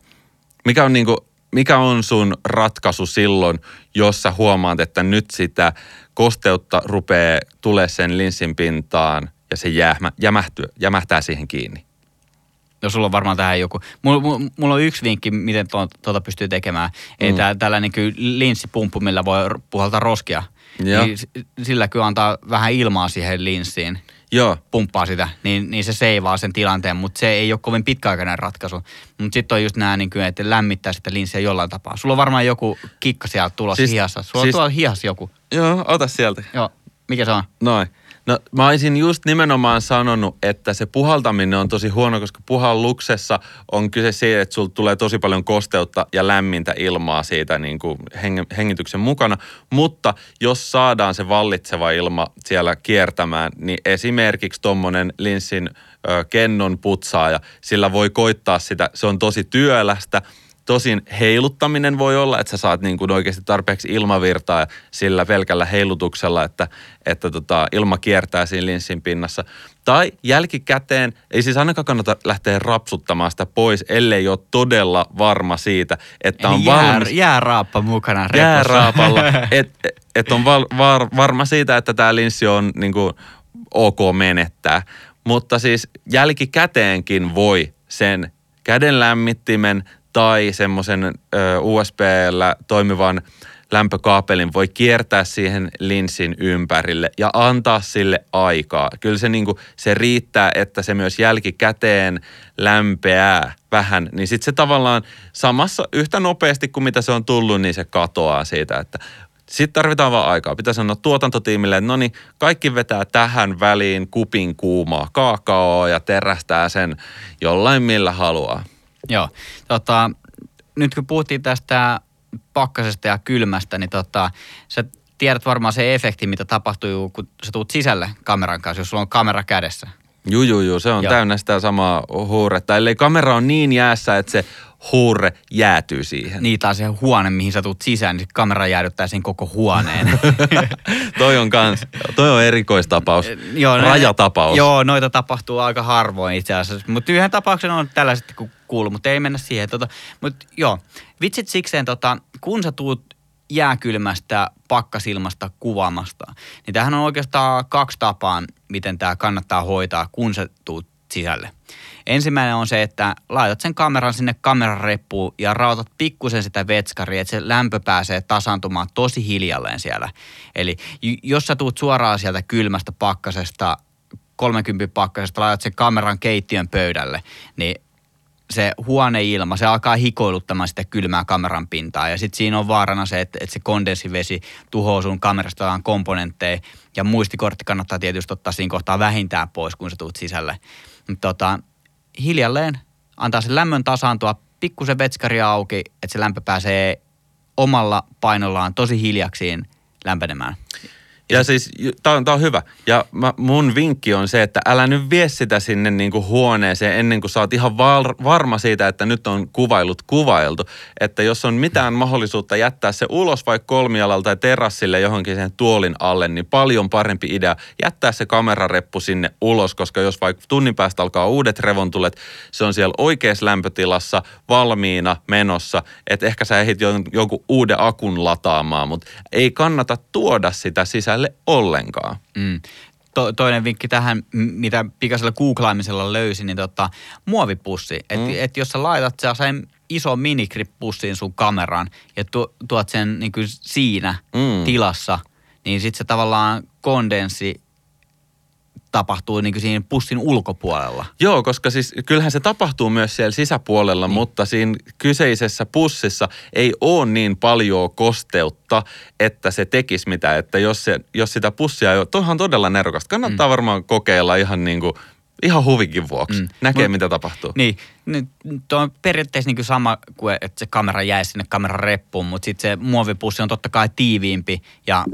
Mikä on, niin kuin, mikä on sun ratkaisu silloin, jos sä huomaat, että nyt sitä kosteutta rupeaa tulee sen linssin pintaan ja se jähmä, jämähtyy, jämähtää siihen kiinni? No sulla on varmaan tähän joku. Mulla, mulla, mulla on yksi vinkki, miten tuota, tuota pystyy tekemään. Ei Mm. tää, tällainen kyllä linssipumppu, millä voi puhaltaa roskia. Joo. Niin sillä kyllä antaa vähän ilmaa siihen linssiin, Joo, pumppaa sitä, niin, niin se seivaa sen tilanteen, mutta se ei ole kovin pitkäaikainen ratkaisu. Mutta sitten on just nämä, niin että lämmittää sitä linssiä jollain tapaa. Sulla on varmaan joku kikka siellä tulossa Siis- hihassa. Sulla siis, on tuolla hihassa joku. joo, ota sieltä. Joo, mikä se on? Noin. No mä olisin just nimenomaan sanonut, että se puhaltaminen on tosi huono, koska puhalluksessa on kyse siitä, että sulla tulee tosi paljon kosteutta ja lämmintä ilmaa siitä niin kuin heng- hengityksen mukana. Mutta jos saadaan se vallitseva ilma siellä kiertämään, niin esimerkiksi tuommoinen linssin ö, kennon putsaaja, sillä voi koittaa sitä, se on tosi työlästä, Tosin heiluttaminen voi olla, että sä saat niin kuin oikeasti tarpeeksi ilmavirtaa sillä pelkällä heilutuksella, että, että tota, ilma kiertää siinä linssin pinnassa. Tai jälkikäteen, ei siis ainakaan kannata lähteä rapsuttamaan sitä pois, ellei ole todella varma siitä, että on Eli jää, valmis jääraappa mukana repussa. jääraapalla, (laughs) että et on val, var, varma siitä, että tämä linssi on niin kuin ok menettää. Mutta siis jälkikäteenkin voi sen käden lämmittimen tai semmoisen USBllä toimivan lämpökaapelin voi kiertää siihen linssin ympärille ja antaa sille aikaa. Kyllä se, niin kuin, se riittää, että se myös jälkikäteen lämpeää vähän, niin sitten se tavallaan samassa yhtä nopeasti kuin mitä se on tullut, niin se katoaa siitä, että sitten tarvitaan vaan aikaa. Pitää sanoa tuotantotiimille, että no niin, kaikki vetää tähän väliin kupin kuumaa kaakaoa ja terästää sen jollain millä haluaa. Joo. Tota, nyt kun puhuttiin tästä pakkasesta ja kylmästä, niin tota, sä tiedät varmaan se efekti, mitä tapahtuu, kun sä tuut sisälle kameran kanssa, jos sulla on kamera kädessä. Juu, juu, juu, se on Joo. täynnä sitä samaa huuretta. Ellei kamera on niin jäässä, että se huurre jäätyy siihen. Niin taas se huone, mihin sä tuut sisään, niin se kamera jäädyttää sen koko huoneen. (laughs) toi on kans, toi on erikoistapaus, Joo, ne- rajatapaus. Joo, noita tapahtuu aika harvoin itse asiassa. Mutta yhden tapauksen on tällaiset kun kuullut, mutta ei mennä siihen. Tota, mutta joo, vitsit sikseen, tota, kun sä tuut jääkylmästä pakkasilmasta kuvaamasta, niin tämähän on oikeastaan kaksi tapaa, miten tämä kannattaa hoitaa, kun sä tuut sisälle. Ensimmäinen on se, että laitat sen kameran sinne kamerareppuun ja rautat pikkusen sitä vetskaria, että se lämpö pääsee tasaantumaan tosi hiljalleen siellä. Eli jos sä tuut suoraan sieltä kylmästä pakkasesta, 30 pakkasesta, laitat sen kameran keittiön pöydälle, niin se huoneilma, se alkaa hikoiluttamaan sitä kylmää kameran pintaa. Ja sitten siinä on vaarana se, että, että se kondensivesi tuhoaa sun kamerasta jotain komponentteja. Ja muistikortti kannattaa tietysti ottaa siinä kohtaa vähintään pois, kun sä tuut sisälle. Mutta tota, hiljalleen antaa sen lämmön tasaantua, pikkusen vetskaria auki, että se lämpö pääsee omalla painollaan tosi hiljaksiin lämpenemään. Ja siis tämä on, tää on hyvä. Ja mä, mun vinkki on se, että älä nyt vie sitä sinne niinku huoneeseen ennen kuin sä oot ihan var, varma siitä, että nyt on kuvailut kuvailtu. Että jos on mitään mahdollisuutta jättää se ulos vaikka kolmialalta tai terassille johonkin sen tuolin alle, niin paljon parempi idea jättää se kamerareppu sinne ulos, koska jos vaikka tunnin päästä alkaa uudet revontulet, se on siellä oikeassa lämpötilassa, valmiina, menossa, että ehkä sä ehdit jonkun uuden akun lataamaan, mutta ei kannata tuoda sitä sisälle ollenkaan. Mm. To, toinen vinkki tähän, mitä pikaisella googlaamisella löysin, niin tota, muovipussi. Että mm. et jos sä laitat sen iso minikrippussiin sun kameran ja tu, tuot sen niin kuin siinä mm. tilassa, niin sitten se tavallaan kondenssi tapahtuu niin kuin siinä pussin ulkopuolella. Joo, koska siis kyllähän se tapahtuu myös siellä sisäpuolella, niin. mutta siinä kyseisessä pussissa ei ole niin paljon kosteutta, että se tekisi mitään. Että jos, se, jos sitä pussia ei ole, toihan on todella nerokasta. Kannattaa mm. varmaan kokeilla ihan niin kuin Ihan huvikin vuoksi. Mm. Näkee, Mut, mitä tapahtuu. Niin, niin tuo on periaatteessa niin sama kuin, että se kamera jäi sinne kameran reppuun, mutta sitten se muovipussi on totta kai tiiviimpi ja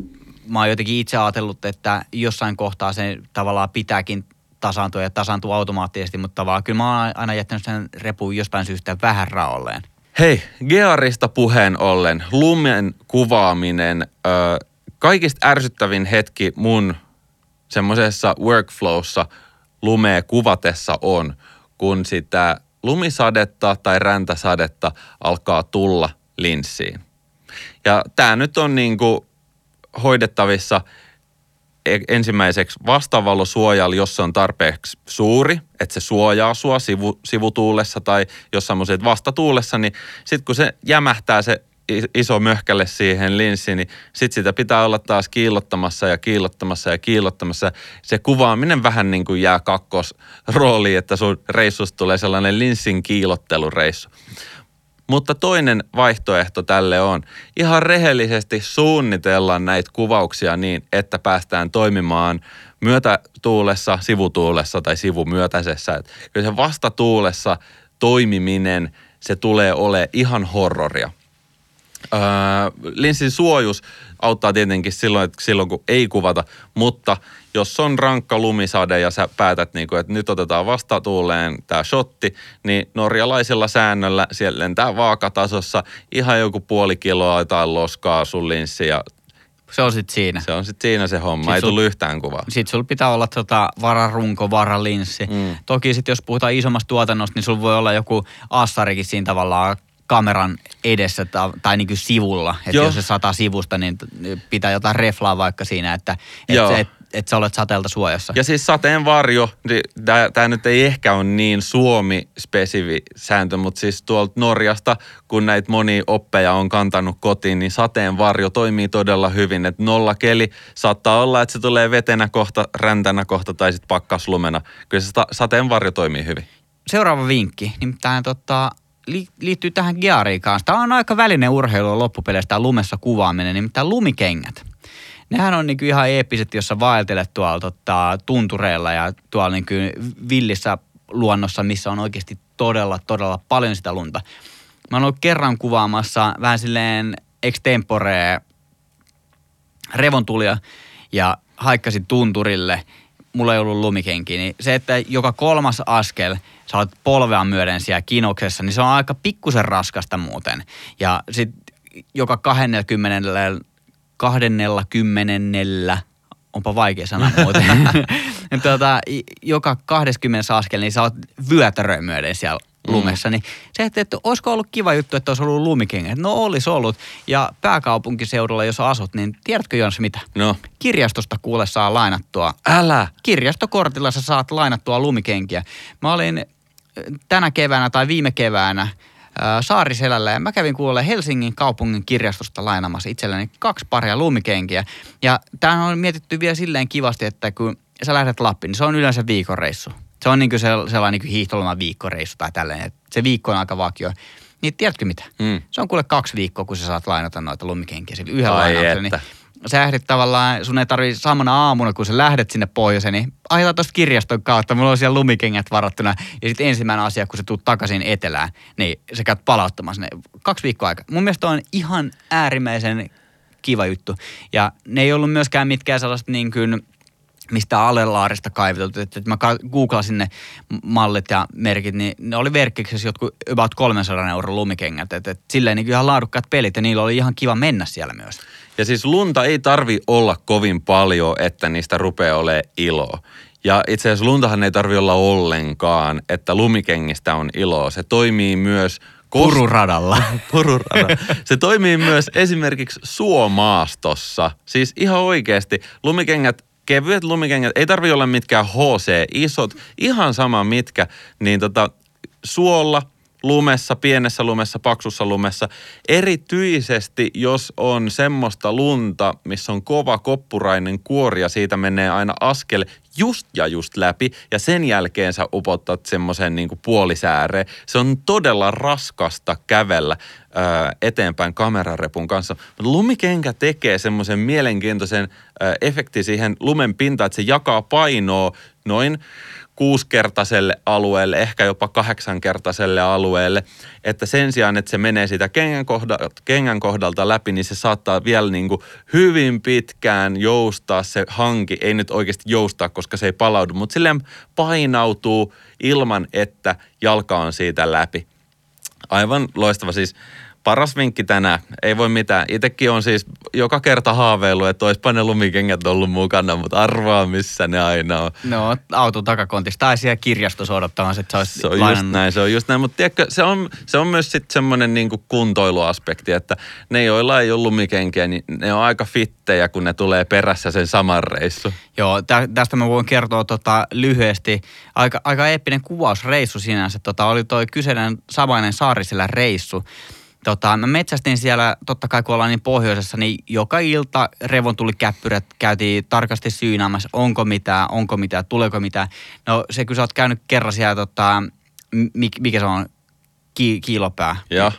mä oon jotenkin itse ajatellut, että jossain kohtaa se tavallaan pitääkin tasaantua ja tasaantuu automaattisesti, mutta tavallaan kyllä mä oon aina jättänyt sen repuun jostain syystä vähän raolleen. Hei, Gearista puheen ollen, lumen kuvaaminen, ö, kaikista ärsyttävin hetki mun semmoisessa workflowssa lumea kuvatessa on, kun sitä lumisadetta tai räntäsadetta alkaa tulla linssiin. Ja tämä nyt on niin kuin hoidettavissa e- ensimmäiseksi vastavalosuojalla, jos se on tarpeeksi suuri, että se suojaa sua sivu, sivutuulessa tai jossain vastatuulessa, niin sitten kun se jämähtää se iso möhkälle siihen linssiin, niin sitten sitä pitää olla taas kiillottamassa ja kiillottamassa ja kiillottamassa. Se kuvaaminen vähän niin kuin jää kakkosrooliin, että sun reissusta tulee sellainen linssin kiillottelureissu. Mutta toinen vaihtoehto tälle on ihan rehellisesti suunnitella näitä kuvauksia niin, että päästään toimimaan myötätuulessa, sivutuulessa tai sivumyötäisessä. Että kyllä se vastatuulessa toimiminen, se tulee ole ihan horroria. Öö, linssin suojus auttaa tietenkin silloin, että silloin, kun ei kuvata, mutta jos on rankka lumisade ja sä päätät, niin kuin, että nyt otetaan vastatuuleen tämä shotti, niin norjalaisella säännöllä siellä lentää vaakatasossa ihan joku puoli kiloa tai loskaa sun linssi ja se on sitten siinä. Se on sitten siinä se homma, sit ei sul, tullut yhtään kuvaa. Sitten sulla pitää olla tota vararunko, varalinssi. Mm. Toki sitten jos puhutaan isommasta tuotannosta, niin sulla voi olla joku assarikin siinä tavallaan kameran edessä tai, tai niin kuin sivulla. Että jos se sataa sivusta, niin pitää jotain reflaa vaikka siinä, että et, et, et sä olet sateelta suojassa. Ja siis sateenvarjo, niin tämä nyt ei ehkä ole niin Suomi-spesivi sääntö, mutta siis tuolta Norjasta, kun näitä moni oppeja on kantanut kotiin, niin sateenvarjo toimii todella hyvin. Että nolla keli saattaa olla, että se tulee vetenä kohta, räntänä kohta tai sitten pakkaslumena. Kyllä se sateenvarjo toimii hyvin. Seuraava vinkki, nimittäin tota, liittyy tähän geariin kanssa. Tämä on aika välinen urheilu loppupeleissä tämä lumessa kuvaaminen, nimittäin lumikengät. Nehän on niin ihan eeppiset, jos sä vaeltelet tuolla tota, tuntureilla ja tuolla niin villissä luonnossa, missä on oikeasti todella, todella paljon sitä lunta. Mä oon ollut kerran kuvaamassa vähän silleen extemporea revontulia ja haikkasin tunturille. Mulla ei ollut lumikenki, niin se, että joka kolmas askel – sä olet polvea myöden siellä kinoksessa, niin se on aika pikkusen raskasta muuten. Ja sitten joka 20, 20 onpa vaikea sana (laughs) muuten. (laughs) tuota, joka 20 askel, niin sä oot vyötäröä myöden siellä. Lumessa. Mm. Niin se, että, että olisiko ollut kiva juttu, että olisi ollut lumikengät. No olisi ollut. Ja pääkaupunkiseudulla, jos asut, niin tiedätkö Jons mitä? No. Kirjastosta kuule saa lainattua. Älä! Kirjastokortilla sä saat lainattua lumikenkiä. Mä olin tänä keväänä tai viime keväänä Saariselällä ja mä kävin kuulle Helsingin kaupungin kirjastosta lainamassa itselleni kaksi paria lumikenkiä. Ja tämä on mietitty vielä silleen kivasti, että kun sä lähdet Lappiin, niin se on yleensä viikonreissu. Se on niin kuin sellainen niin hiihtoloman viikkoreissu tai tällainen. Se viikko on aika vakio. Niin tiedätkö mitä? Mm. Se on kuule kaksi viikkoa, kun sä saat lainata noita lumikenkiä sillä yhdellä lainauksella. Niin sä ehdit tavallaan, sun ei tarvi samana aamuna, kun sä lähdet sinne pohjoiseen, niin aiheuta tuosta kirjaston kautta, mulla on siellä lumikengät varattuna. Ja sitten ensimmäinen asia, kun sä tuut takaisin etelään, niin sä käyt palauttamaan sinne kaksi viikkoa aikaa. Mun mielestä on ihan äärimmäisen kiva juttu. Ja ne ei ollut myöskään mitkään sellaiset niin kuin, mistä alelaarista kaiviteltu. Että mä googlasin ne mallit ja merkit, niin ne oli verkkiksessä jotkut about 300 euron lumikengät. Että et silleen niin ihan laadukkaat pelit ja niillä oli ihan kiva mennä siellä myös. Ja siis lunta ei tarvi olla kovin paljon, että niistä rupeaa olemaan iloa. Ja itse asiassa luntahan ei tarvi olla ollenkaan, että lumikengistä on iloa. Se toimii myös Pururadalla. (laughs) Pururadalla. Se toimii myös esimerkiksi suomaastossa. Siis ihan oikeasti lumikengät kevyet lumikengät, ei tarvi olla mitkään HC-isot, ihan sama mitkä, niin tota, suolla, lumessa, pienessä lumessa, paksussa lumessa. Erityisesti, jos on semmoista lunta, missä on kova koppurainen kuori ja siitä menee aina askel just ja just läpi ja sen jälkeen sä upottat semmoisen niin puolisääreen. Se on todella raskasta kävellä ää, eteenpäin kamerarepun kanssa. Mutta lumikenkä tekee semmoisen mielenkiintoisen ää, efekti siihen lumen pintaan, että se jakaa painoa noin kuusikertaiselle alueelle, ehkä jopa kahdeksankertaiselle alueelle, että sen sijaan, että se menee siitä kengän, kohdalta, kengän kohdalta läpi, niin se saattaa vielä niin kuin hyvin pitkään joustaa se hanki, ei nyt oikeasti joustaa, koska se ei palaudu, mutta silleen painautuu ilman, että jalka on siitä läpi. Aivan loistava siis paras vinkki tänään. Ei voi mitään. Itekin on siis joka kerta haaveillut, että olisipa ne lumikengät ollut mukana, mutta arvaa missä ne aina on. No, auton takakontissa tai siellä kirjastossa odottamassa, että se olisi Se on lainan... just näin, se on just näin. Mutta tiedätkö, se on, se on myös sitten semmoinen niinku kuntoiluaspekti, että ne, joilla ei ole lumikenkiä, niin ne on aika fittejä, kun ne tulee perässä sen saman reissu. Joo, tä, tästä mä voin kertoa tota, lyhyesti. Aika, aika eeppinen kuvausreissu sinänsä. Tota, oli toi kyseinen samainen saarisella reissu. Tota, mä metsästin siellä, totta kai kun ollaan niin pohjoisessa, niin joka ilta revon tuli käppyrät, käytiin tarkasti syynäämässä, onko mitään, onko mitään, tuleeko mitään. No se kun sä oot käynyt kerran siellä, tota, mikä se on, Ki, kiilopää. Ja,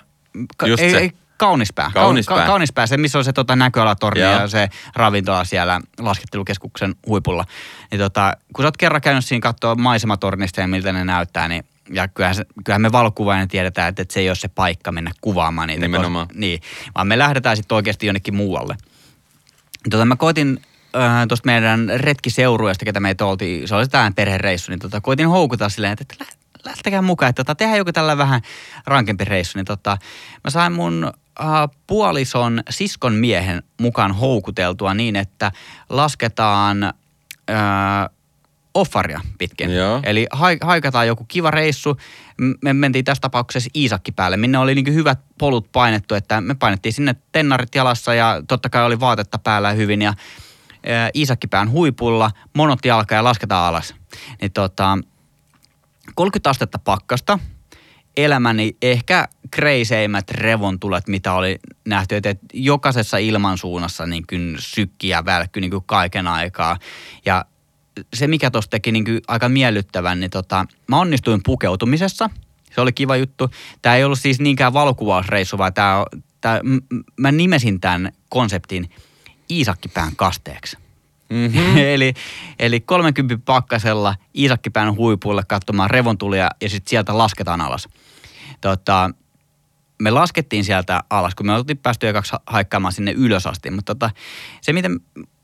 just ei, se. Ei, kaunispää. Kaunispää. Ka, kaunispää, se missä on se tota, näköalatorni ja. ja se ravintola siellä laskettelukeskuksen huipulla. Niin tota, kun sä oot kerran käynyt siinä katsoa maisematornista ja miltä ne näyttää, niin ja kyllähän, se, kyllähän me valokuvaajana tiedetään, että, että se ei ole se paikka mennä kuvaamaan niitä. Nimenomaan. Koska, niin, vaan me lähdetään sitten oikeasti jonnekin muualle. Tota, mä koitin äh, tuosta meidän retkiseurueesta, ketä meitä oltiin, se oli tämä perhereissu, niin tota, koitin houkuta silleen, että, että lähtekää mukaan, että tota, tehdään joku tällä vähän rankempi reissu. Niin tota, mä sain mun äh, puolison siskon miehen mukaan houkuteltua niin, että lasketaan äh, offaria pitkin. Joo. Eli haikataan joku kiva reissu. Me mentiin tässä tapauksessa Iisakki päälle, minne oli niin hyvät polut painettu, että me painettiin sinne tennarit jalassa ja totta kai oli vaatetta päällä hyvin ja Iisakkipään huipulla, monot jalka ja lasketaan alas. Niin tota, 30 astetta pakkasta, elämäni ehkä kreiseimmät revontulet, mitä oli nähty, että jokaisessa ilmansuunnassa niin kuin sykki ja välkky niin kuin kaiken aikaa. Ja se, mikä tuossa teki niin kuin aika miellyttävän, niin tota, mä onnistuin pukeutumisessa. Se oli kiva juttu. Tämä ei ollut siis niinkään valokuvausreissu, vaan tämä, tämä, mä nimesin tämän konseptin Iisakkipään kasteeksi. Mm-hmm. (laughs) eli, eli 30 pakkasella Iisakkipään huipulle katsomaan revontulia ja sitten sieltä lasketaan alas. Tota, me laskettiin sieltä alas, kun me oltiin päästy kaksi haikkaamaan sinne ylös asti. Mutta tota, se, miten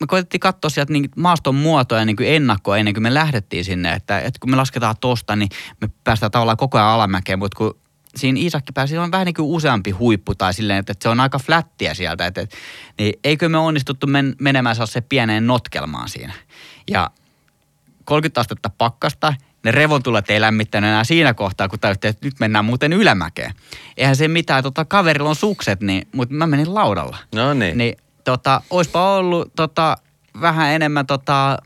me koitettiin katsoa sieltä niin maaston muotoja niin ennakkoa ennen kuin me lähdettiin sinne, että, että kun me lasketaan tosta, niin me päästään tavallaan koko ajan alamäkeen, mutta kun siinä Iisakki pääsi, on vähän niin kuin useampi huippu tai silleen, että, että se on aika flättiä sieltä, että, että niin eikö me onnistuttu men, menemään se pieneen notkelmaan siinä. Ja 30 astetta pakkasta ne revontulet ei lämmittänyt enää siinä kohtaa, kun täytti, että nyt mennään muuten ylämäkeen. Eihän se mitään, tota, kaverilla on sukset, niin, mutta mä menin laudalla. No niin. Niin tota, oispa ollut tota, vähän enemmän tota,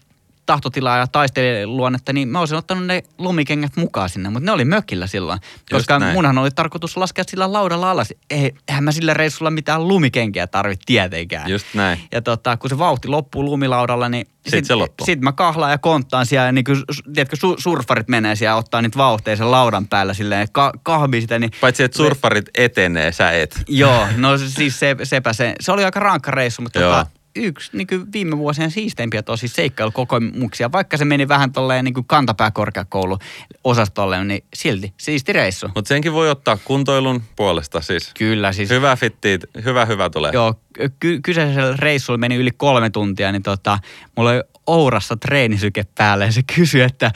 tahtotilaa ja taisteliluonnetta, niin mä olisin ottanut ne lumikengät mukaan sinne, mutta ne oli mökillä silloin. Koska munhan oli tarkoitus laskea sillä laudalla alas. Ei, eihän mä sillä reissulla mitään lumikenkiä tarvitse tietenkään. Just näin. Ja tota, kun se vauhti loppuu lumilaudalla, niin sitten sit se loppuu. Sitten mä kahlaan ja konttaan siellä, niin kuin, tiedätkö, surfarit menee siellä ottaa niitä vauhteja sen laudan päällä silleen, ka- kahvii sitä. Niin Paitsi, että surfarit etenee, sä et. Joo, no siis se, sepä se. Se oli aika rankka reissu, mutta tota, yksi niin kuin viime vuosien siisteimpiä tosi seikkailukokemuksia. Vaikka se meni vähän tolleen niin kuin kantapääkorkeakoulu-osastolle, niin silti siisti reissu. Mutta senkin voi ottaa kuntoilun puolesta siis. Kyllä siis. Hyvä fitti, hyvä hyvä tulee. Joo, ky- kyseisellä reissulla meni yli kolme tuntia, niin tota, mulla oli Ourassa treenisyke päällä ja se kysyi, että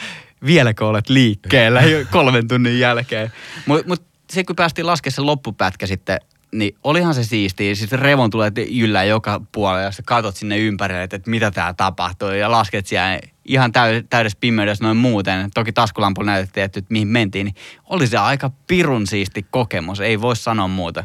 vieläkö olet liikkeellä (laughs) kolmen tunnin jälkeen. Mutta mut se kun päästiin laskemaan se loppupätkä sitten, niin olihan se siistiä. Siis revon tulee yllä joka puolella ja sä katot sinne ympärille, että, että mitä tää tapahtuu ja lasket siellä ihan täy- täydessä pimeydessä noin muuten. Toki taskulampu näytettiin, että mihin mentiin, niin oli se aika pirun siisti kokemus, ei voi sanoa muuta.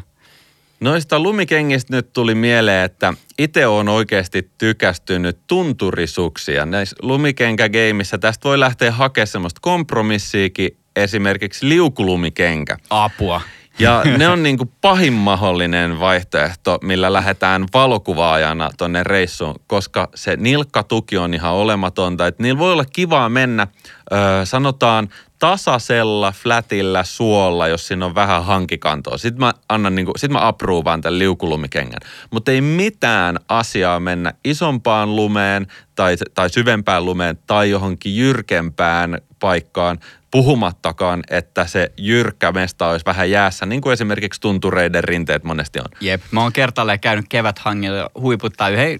Noista lumikengistä nyt tuli mieleen, että itse on oikeasti tykästynyt tunturisuksia. Näissä lumikenkägeimissä tästä voi lähteä hakemaan semmoista kompromissiikin, esimerkiksi liukulumikenkä. Apua. Ja ne on niin kuin pahin mahdollinen vaihtoehto, millä lähdetään valokuvaajana tonne reissuun, koska se nilkkatuki on ihan olematonta. Että niillä voi olla kivaa mennä, ö, sanotaan tasaisella, flätillä suolla, jos siinä on vähän hankikantoa. Sitten mä annan niinku, sit mä approovaan tämän liukulumikengän. Mutta ei mitään asiaa mennä isompaan lumeen tai, tai syvempään lumeen tai johonkin jyrkempään paikkaan, puhumattakaan, että se jyrkkä mesta olisi vähän jäässä, niin kuin esimerkiksi tuntureiden rinteet monesti on. Jep, mä oon kertaalleen käynyt keväthangilla huiputtaa yhden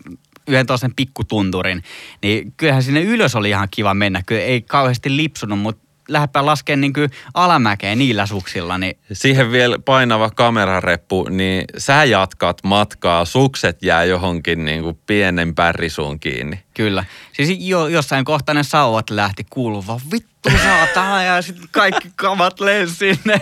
yhden toisen pikkutunturin, niin kyllähän sinne ylös oli ihan kiva mennä. Kyllä ei kauheasti lipsunut, mutta lähdepä laskemaan niin alamäkeen niillä suksilla. Niin... Siihen vielä painava kamerareppu, niin sä jatkat matkaa, sukset jää johonkin niin kuin pienen pärrisuun kiinni. Kyllä. Siis jo, jossain kohtaa ne sauvat lähti kuuluva vittu saatana ja sitten kaikki kamat lensi sinne.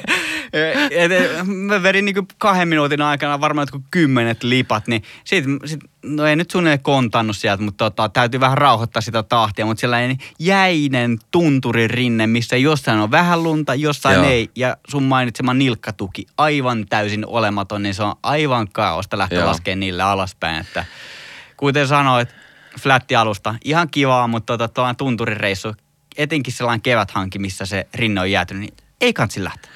Et, et, mä vedin niin kahden minuutin aikana varmaan jotkut kymmenet lipat, niin sit, sit, no ei nyt suunnilleen kontannut sieltä, mutta tota, täytyy vähän rauhoittaa sitä tahtia, mutta sellainen jäinen tunturirinne, missä jossain on vähän lunta, jossain Joo. ei, ja sun mainitsema nilkkatuki aivan täysin olematon, niin se on aivan kaaosta lähteä laskemaan niille alaspäin, että kuten sanoit, flätti alusta, ihan kivaa, mutta tota, tuo tunturireissu, etenkin sellainen keväthanki, missä se rinne on jäätynyt, niin ei kansi lähteä.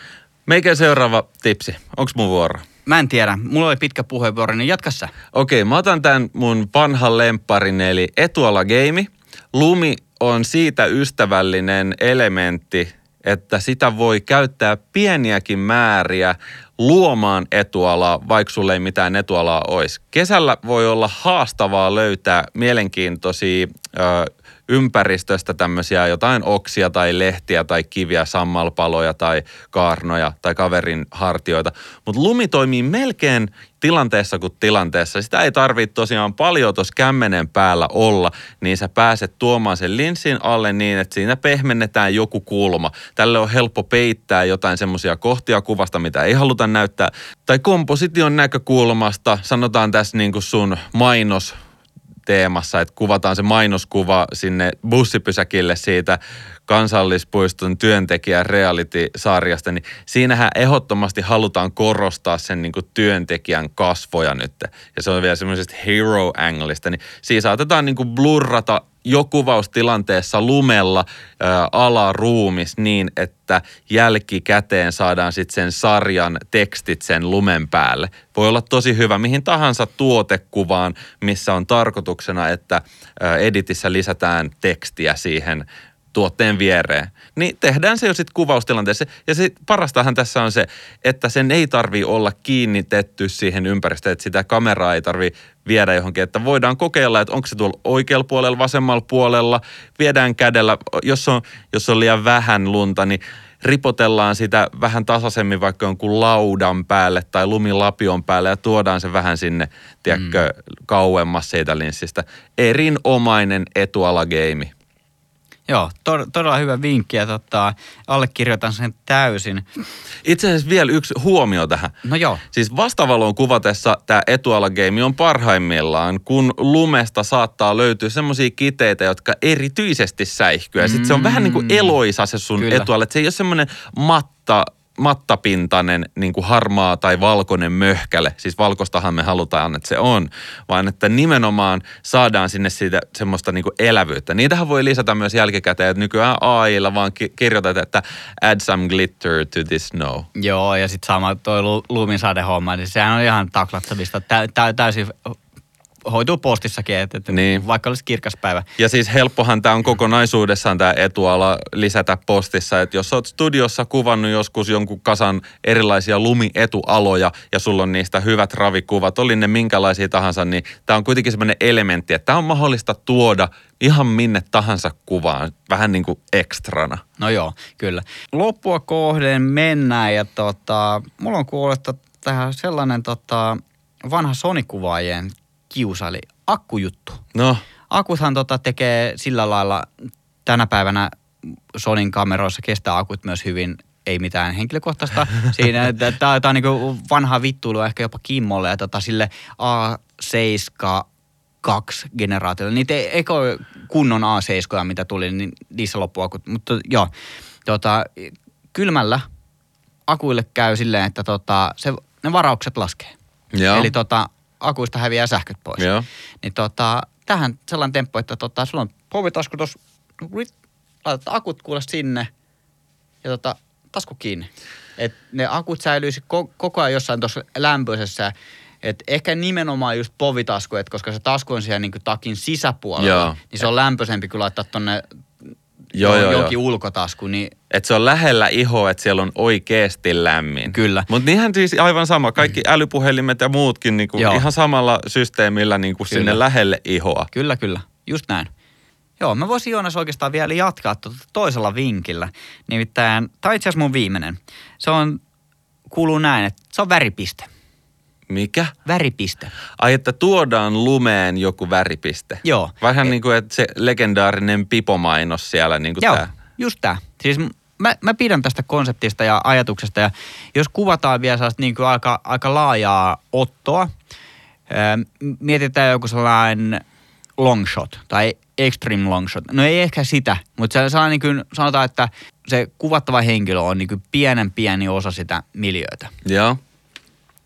Meikä seuraava tipsi. Onks mun vuoro? Mä en tiedä. Mulla oli pitkä puheenvuoro, niin jatka sä. Okei, mä otan tämän mun vanhan lempparin, eli Etuala Game. Lumi on siitä ystävällinen elementti, että sitä voi käyttää pieniäkin määriä luomaan etualaa, vaikka sulle ei mitään etualaa olisi. Kesällä voi olla haastavaa löytää mielenkiintoisia ö, ympäristöstä tämmöisiä jotain oksia tai lehtiä tai kiviä, sammalpaloja tai kaarnoja tai kaverin hartioita. Mutta lumi toimii melkein tilanteessa kuin tilanteessa. Sitä ei tarvitse tosiaan paljon tuossa kämmenen päällä olla, niin sä pääset tuomaan sen linssin alle niin, että siinä pehmennetään joku kulma. Tälle on helppo peittää jotain semmoisia kohtia kuvasta, mitä ei haluta näyttää. Tai komposition näkökulmasta, sanotaan tässä niin kuin sun mainos teemassa, että kuvataan se mainoskuva sinne bussipysäkille siitä kansallispuiston työntekijän reality-sarjasta, niin siinähän ehdottomasti halutaan korostaa sen niin työntekijän kasvoja nyt. Ja se on vielä semmoisesta hero anglista, niin siinä saatetaan niin blurrata jo kuvaustilanteessa lumella ää, alaruumis niin, että jälkikäteen saadaan sitten sen sarjan tekstit sen lumen päälle. Voi olla tosi hyvä mihin tahansa tuotekuvaan, missä on tarkoituksena, että ää, editissä lisätään tekstiä siihen tuotteen viereen, niin tehdään se jo sitten kuvaustilanteessa. Ja se parastahan tässä on se, että sen ei tarvi olla kiinnitetty siihen ympäristöön, että sitä kameraa ei tarvi viedä johonkin, että voidaan kokeilla, että onko se tuolla oikealla puolella, vasemmalla puolella, viedään kädellä, jos on, jos on liian vähän lunta, niin ripotellaan sitä vähän tasaisemmin vaikka jonkun laudan päälle tai lumilapion päälle ja tuodaan se vähän sinne, tiedätkö, mm. kauemmas siitä linssistä. Erinomainen etualageimi. Joo, to- todella hyvä vinkki ja tota, allekirjoitan sen täysin. Itse asiassa vielä yksi huomio tähän. No joo. Siis vastavaloon kuvatessa tämä etualageimi on parhaimmillaan, kun lumesta saattaa löytyä semmoisia kiteitä, jotka erityisesti säihkyy. Ja sitten se on vähän niin kuin mm. eloisa se sun Kyllä. etuala, että se ei ole semmoinen matta mattapintainen niin kuin harmaa tai valkoinen möhkäle, siis valkostahan me halutaan, että se on, vaan että nimenomaan saadaan sinne siitä semmoista niin kuin elävyyttä. Niitähän voi lisätä myös jälkikäteen, että nykyään AIlla vaan ki- kirjoitat, että add some glitter to this snow. Joo, ja sitten sama toi lu- lumisadehomma, niin sehän on ihan taklattavista, tä- tä- täysin hoituu postissakin, että, että Niin. vaikka olisi kirkas päivä. Ja siis helppohan tämä on kokonaisuudessaan tämä etuala lisätä postissa, että jos olet studiossa kuvannut joskus jonkun kasan erilaisia lumietualoja ja sulla on niistä hyvät ravikuvat, oli ne minkälaisia tahansa, niin tämä on kuitenkin sellainen elementti, että tämä on mahdollista tuoda ihan minne tahansa kuvaan, vähän niin kuin ekstrana. No joo, kyllä. Loppua kohden mennään ja tota, mulla on kuullut tähän sellainen tota, vanha Sony-kuvaajien kiusaili akkujuttu. No, Akuthan tota tekee sillä lailla tänä päivänä Sonin kameroissa kestää akut myös hyvin, ei mitään henkilökohtaista. (laughs) Siinä, tämä on niinku vanha vittuilu ehkä jopa Kimmolle ja tota, sille A7 kaksi generaatiolla. Niitä ei, eikö ole kunnon A7, mitä tuli, niin niissä loppuakut. Mutta joo, tota, kylmällä akuille käy silleen, että tota, se, ne varaukset laskee. joo. Eli tota, akuista häviää sähköt pois. Joo. Niin tota, tähän sellainen temppu, että tota, sulla on povitasku tuossa, laitat akut kuule sinne ja tota, tasku kiinni. Et ne akut säilyisi ko- koko ajan jossain tuossa lämpöisessä. Et ehkä nimenomaan just povitasku, et koska se tasku on siellä niinku takin sisäpuolella, Joo. niin se on lämpöisempi kuin laittaa tonne Joo, joo, johonkin joo. ulkotasku. Niin Että se on lähellä ihoa, että siellä on oikeasti lämmin. Kyllä. Mutta niinhän siis aivan sama. Kaikki älypuhelimet ja muutkin niinku Joo. ihan samalla systeemillä niinku Kyllä. sinne lähelle ihoa. Kyllä, kyllä. Just näin. Joo, mä voisin Joonas oikeastaan vielä jatkaa tuota toisella vinkillä. Nimittäin, on itse asiassa mun viimeinen. Se on, kuuluu näin, että se on väripiste. Mikä? Väripiste. Ai, että tuodaan lumeen joku väripiste. Joo. Vähän E- niin kuin, että se legendaarinen pipomainos siellä niin kuin Joo, tämä. just tämä. Siis mä, mä pidän tästä konseptista ja ajatuksesta ja jos kuvataan vielä sellaista niin kuin aika, aika laajaa ottoa, ää, mietitään joku sellainen long shot tai extreme long shot. No ei ehkä sitä, mutta se sellainen niin kuin, sanotaan, että se kuvattava henkilö on niin kuin pienen pieni osa sitä miljöötä. Joo.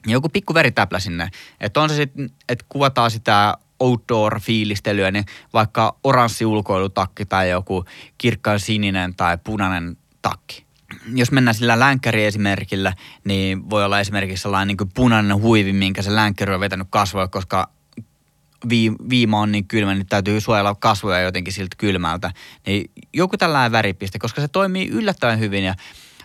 Joku pikku veritäplä sinne. Että on se sitten, että kuvataan sitä outdoor-fiilistelyä, niin vaikka oranssi ulkoilutakki tai joku kirkkaan sininen tai punainen takki. Jos mennään sillä länkkäriesimerkillä, niin voi olla esimerkiksi sellainen niin kuin punainen huivi, minkä se länkkäri on vetänyt kasvoille, koska vii- viima on niin kylmä, niin täytyy suojella kasvoja jotenkin siltä kylmältä. Niin joku tällainen väripiste, koska se toimii yllättävän hyvin. Ja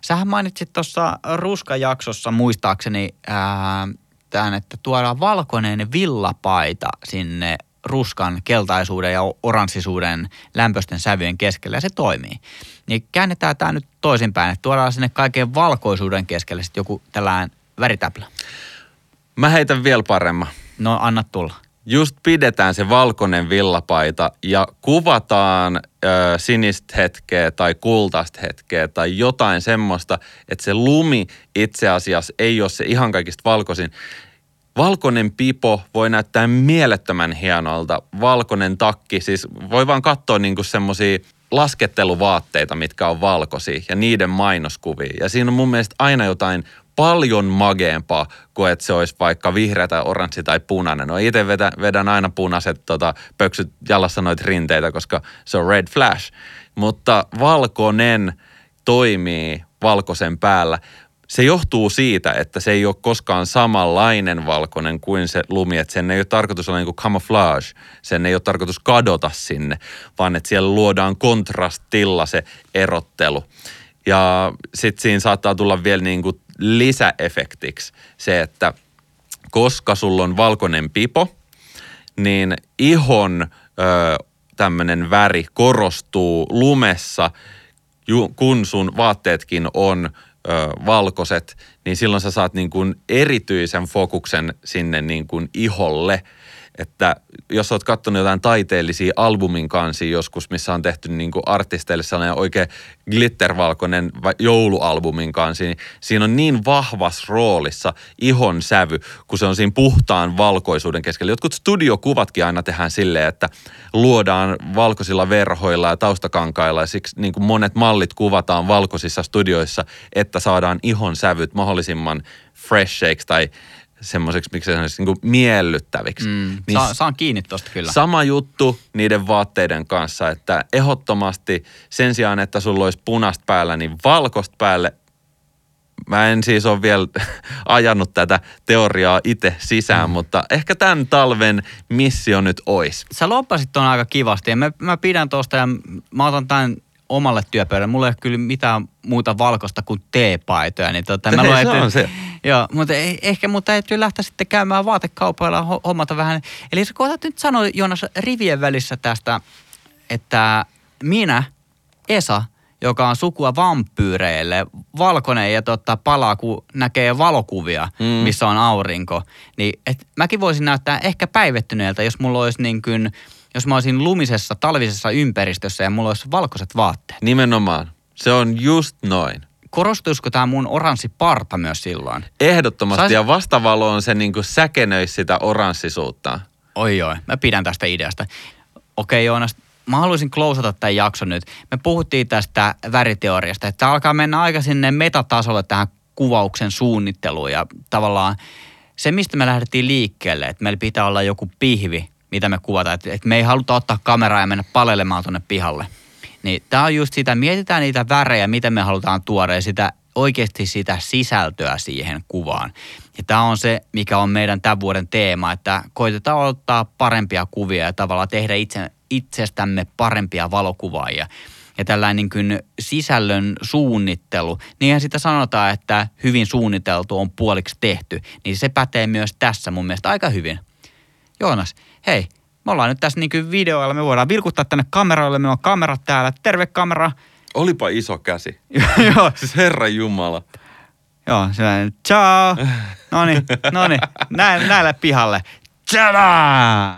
sähän mainitsit tuossa ruskajaksossa muistaakseni ää, tämän, että tuodaan valkoinen villapaita sinne ruskan, keltaisuuden ja oranssisuuden lämpöisten sävyjen keskelle ja se toimii. Niin käännetään tämä nyt toisinpäin, että tuodaan sinne kaiken valkoisuuden keskelle sitten joku tällainen väritäplä. Mä heitän vielä paremman. No anna tulla. Just pidetään se valkoinen villapaita ja kuvataan ö, sinistä hetkeä tai kultaista hetkeä tai jotain semmoista, että se lumi itse asiassa ei ole se ihan kaikista valkoisin. Valkoinen pipo voi näyttää mielettömän hienolta. Valkoinen takki, siis voi vaan katsoa niinku semmoisia lasketteluvaatteita, mitkä on valkoisia ja niiden mainoskuvia. Ja siinä on mun mielestä aina jotain paljon mageempaa kuin että se olisi vaikka vihreä tai oranssi tai punainen. No itse vedän, vedän aina punaiset tota, pöksyt jalassa noita rinteitä, koska se on red flash. Mutta valkoinen toimii valkoisen päällä. Se johtuu siitä, että se ei ole koskaan samanlainen valkoinen kuin se lumi, että sen ei ole tarkoitus olla niin kuin camouflage, sen ei ole tarkoitus kadota sinne, vaan että siellä luodaan kontrastilla se erottelu. Ja sitten siinä saattaa tulla vielä niin kuin lisäefektiksi se, että koska sulla on valkoinen pipo, niin ihon ö, tämmöinen väri korostuu lumessa, ju, kun sun vaatteetkin on ö, valkoiset, niin silloin sä saat niin kuin erityisen fokuksen sinne niin kuin iholle. Että jos oot katsonut jotain taiteellisia albumin kansia joskus, missä on tehty niin kuin artisteille sellainen oikein glittervalkoinen va- joulualbumin kansi, niin siinä on niin vahvassa roolissa ihon sävy, kun se on siinä puhtaan valkoisuuden keskellä. Jotkut studiokuvatkin aina tehdään silleen, että luodaan valkoisilla verhoilla ja taustakankailla ja siksi niin kuin monet mallit kuvataan valkoisissa studioissa, että saadaan ihon sävyt mahdollisimman fresh tai semmoiseksi, miksi se sanoisi, niin kuin miellyttäviksi. Mm, Niin saa, saan kiinni tosta kyllä. Sama juttu niiden vaatteiden kanssa, että ehdottomasti sen sijaan, että sulla olisi punasta päällä, niin valkoista päälle mä en siis ole vielä (laughs) ajanut tätä teoriaa itse sisään, mm. mutta ehkä tämän talven missio nyt ois. Sä loppasit ton aika kivasti ja mä, mä pidän tosta ja mä otan tämän omalle työpöydälle. Mulla ei ole kyllä mitään muuta valkoista kuin teepaitoja. Niin tota, mä luen, se on se. Joo, mutta ei, ehkä mun täytyy lähteä sitten käymään vaatekaupoilla hommata vähän. Eli sä kohtat nyt sanoa Joonas rivien välissä tästä, että minä, Esa, joka on sukua vampyyreille, valkoinen ja tota, palaa, kun näkee valokuvia, mm. missä on aurinko. Niin et mäkin voisin näyttää ehkä päivettyneeltä, jos mulla olisi niin kuin, jos mä olisin lumisessa, talvisessa ympäristössä ja mulla olisi valkoiset vaatteet. Nimenomaan. Se on just noin. Korostuisiko tämä mun oranssi parta myös silloin? Ehdottomasti. Sais... Ja vastavalo on se niin kuin säkenöisi sitä oranssisuutta. Oi oi, mä pidän tästä ideasta. Okei Joonas, mä haluaisin klousata tämän jakson nyt. Me puhuttiin tästä väriteoriasta, että alkaa mennä aika sinne metatasolle tähän kuvauksen suunnitteluun ja tavallaan se, mistä me lähdettiin liikkeelle, että meillä pitää olla joku pihvi, mitä me kuvataan, että, että me ei haluta ottaa kameraa ja mennä palelemaan tuonne pihalle. Niin tämä on just sitä, mietitään niitä värejä, miten me halutaan tuoda ja sitä oikeasti sitä sisältöä siihen kuvaan. Ja tämä on se, mikä on meidän tämän vuoden teema, että koitetaan ottaa parempia kuvia ja tavallaan tehdä itse, itsestämme parempia valokuvaajia. Ja tällainen niin kuin sisällön suunnittelu, niinhän sitä sanotaan, että hyvin suunniteltu on puoliksi tehty, niin se pätee myös tässä mun mielestä aika hyvin. Joonas, hei, me ollaan nyt tässä niin videoilla, me voidaan vilkuttaa tänne kameroille, meillä on kamerat täällä, terve kamera. Olipa iso käsi. (laughs) Joo. Siis Herra Jumala. Joo, se ciao. (laughs) No niin, no niin, näillä pihalle. Tchadaa!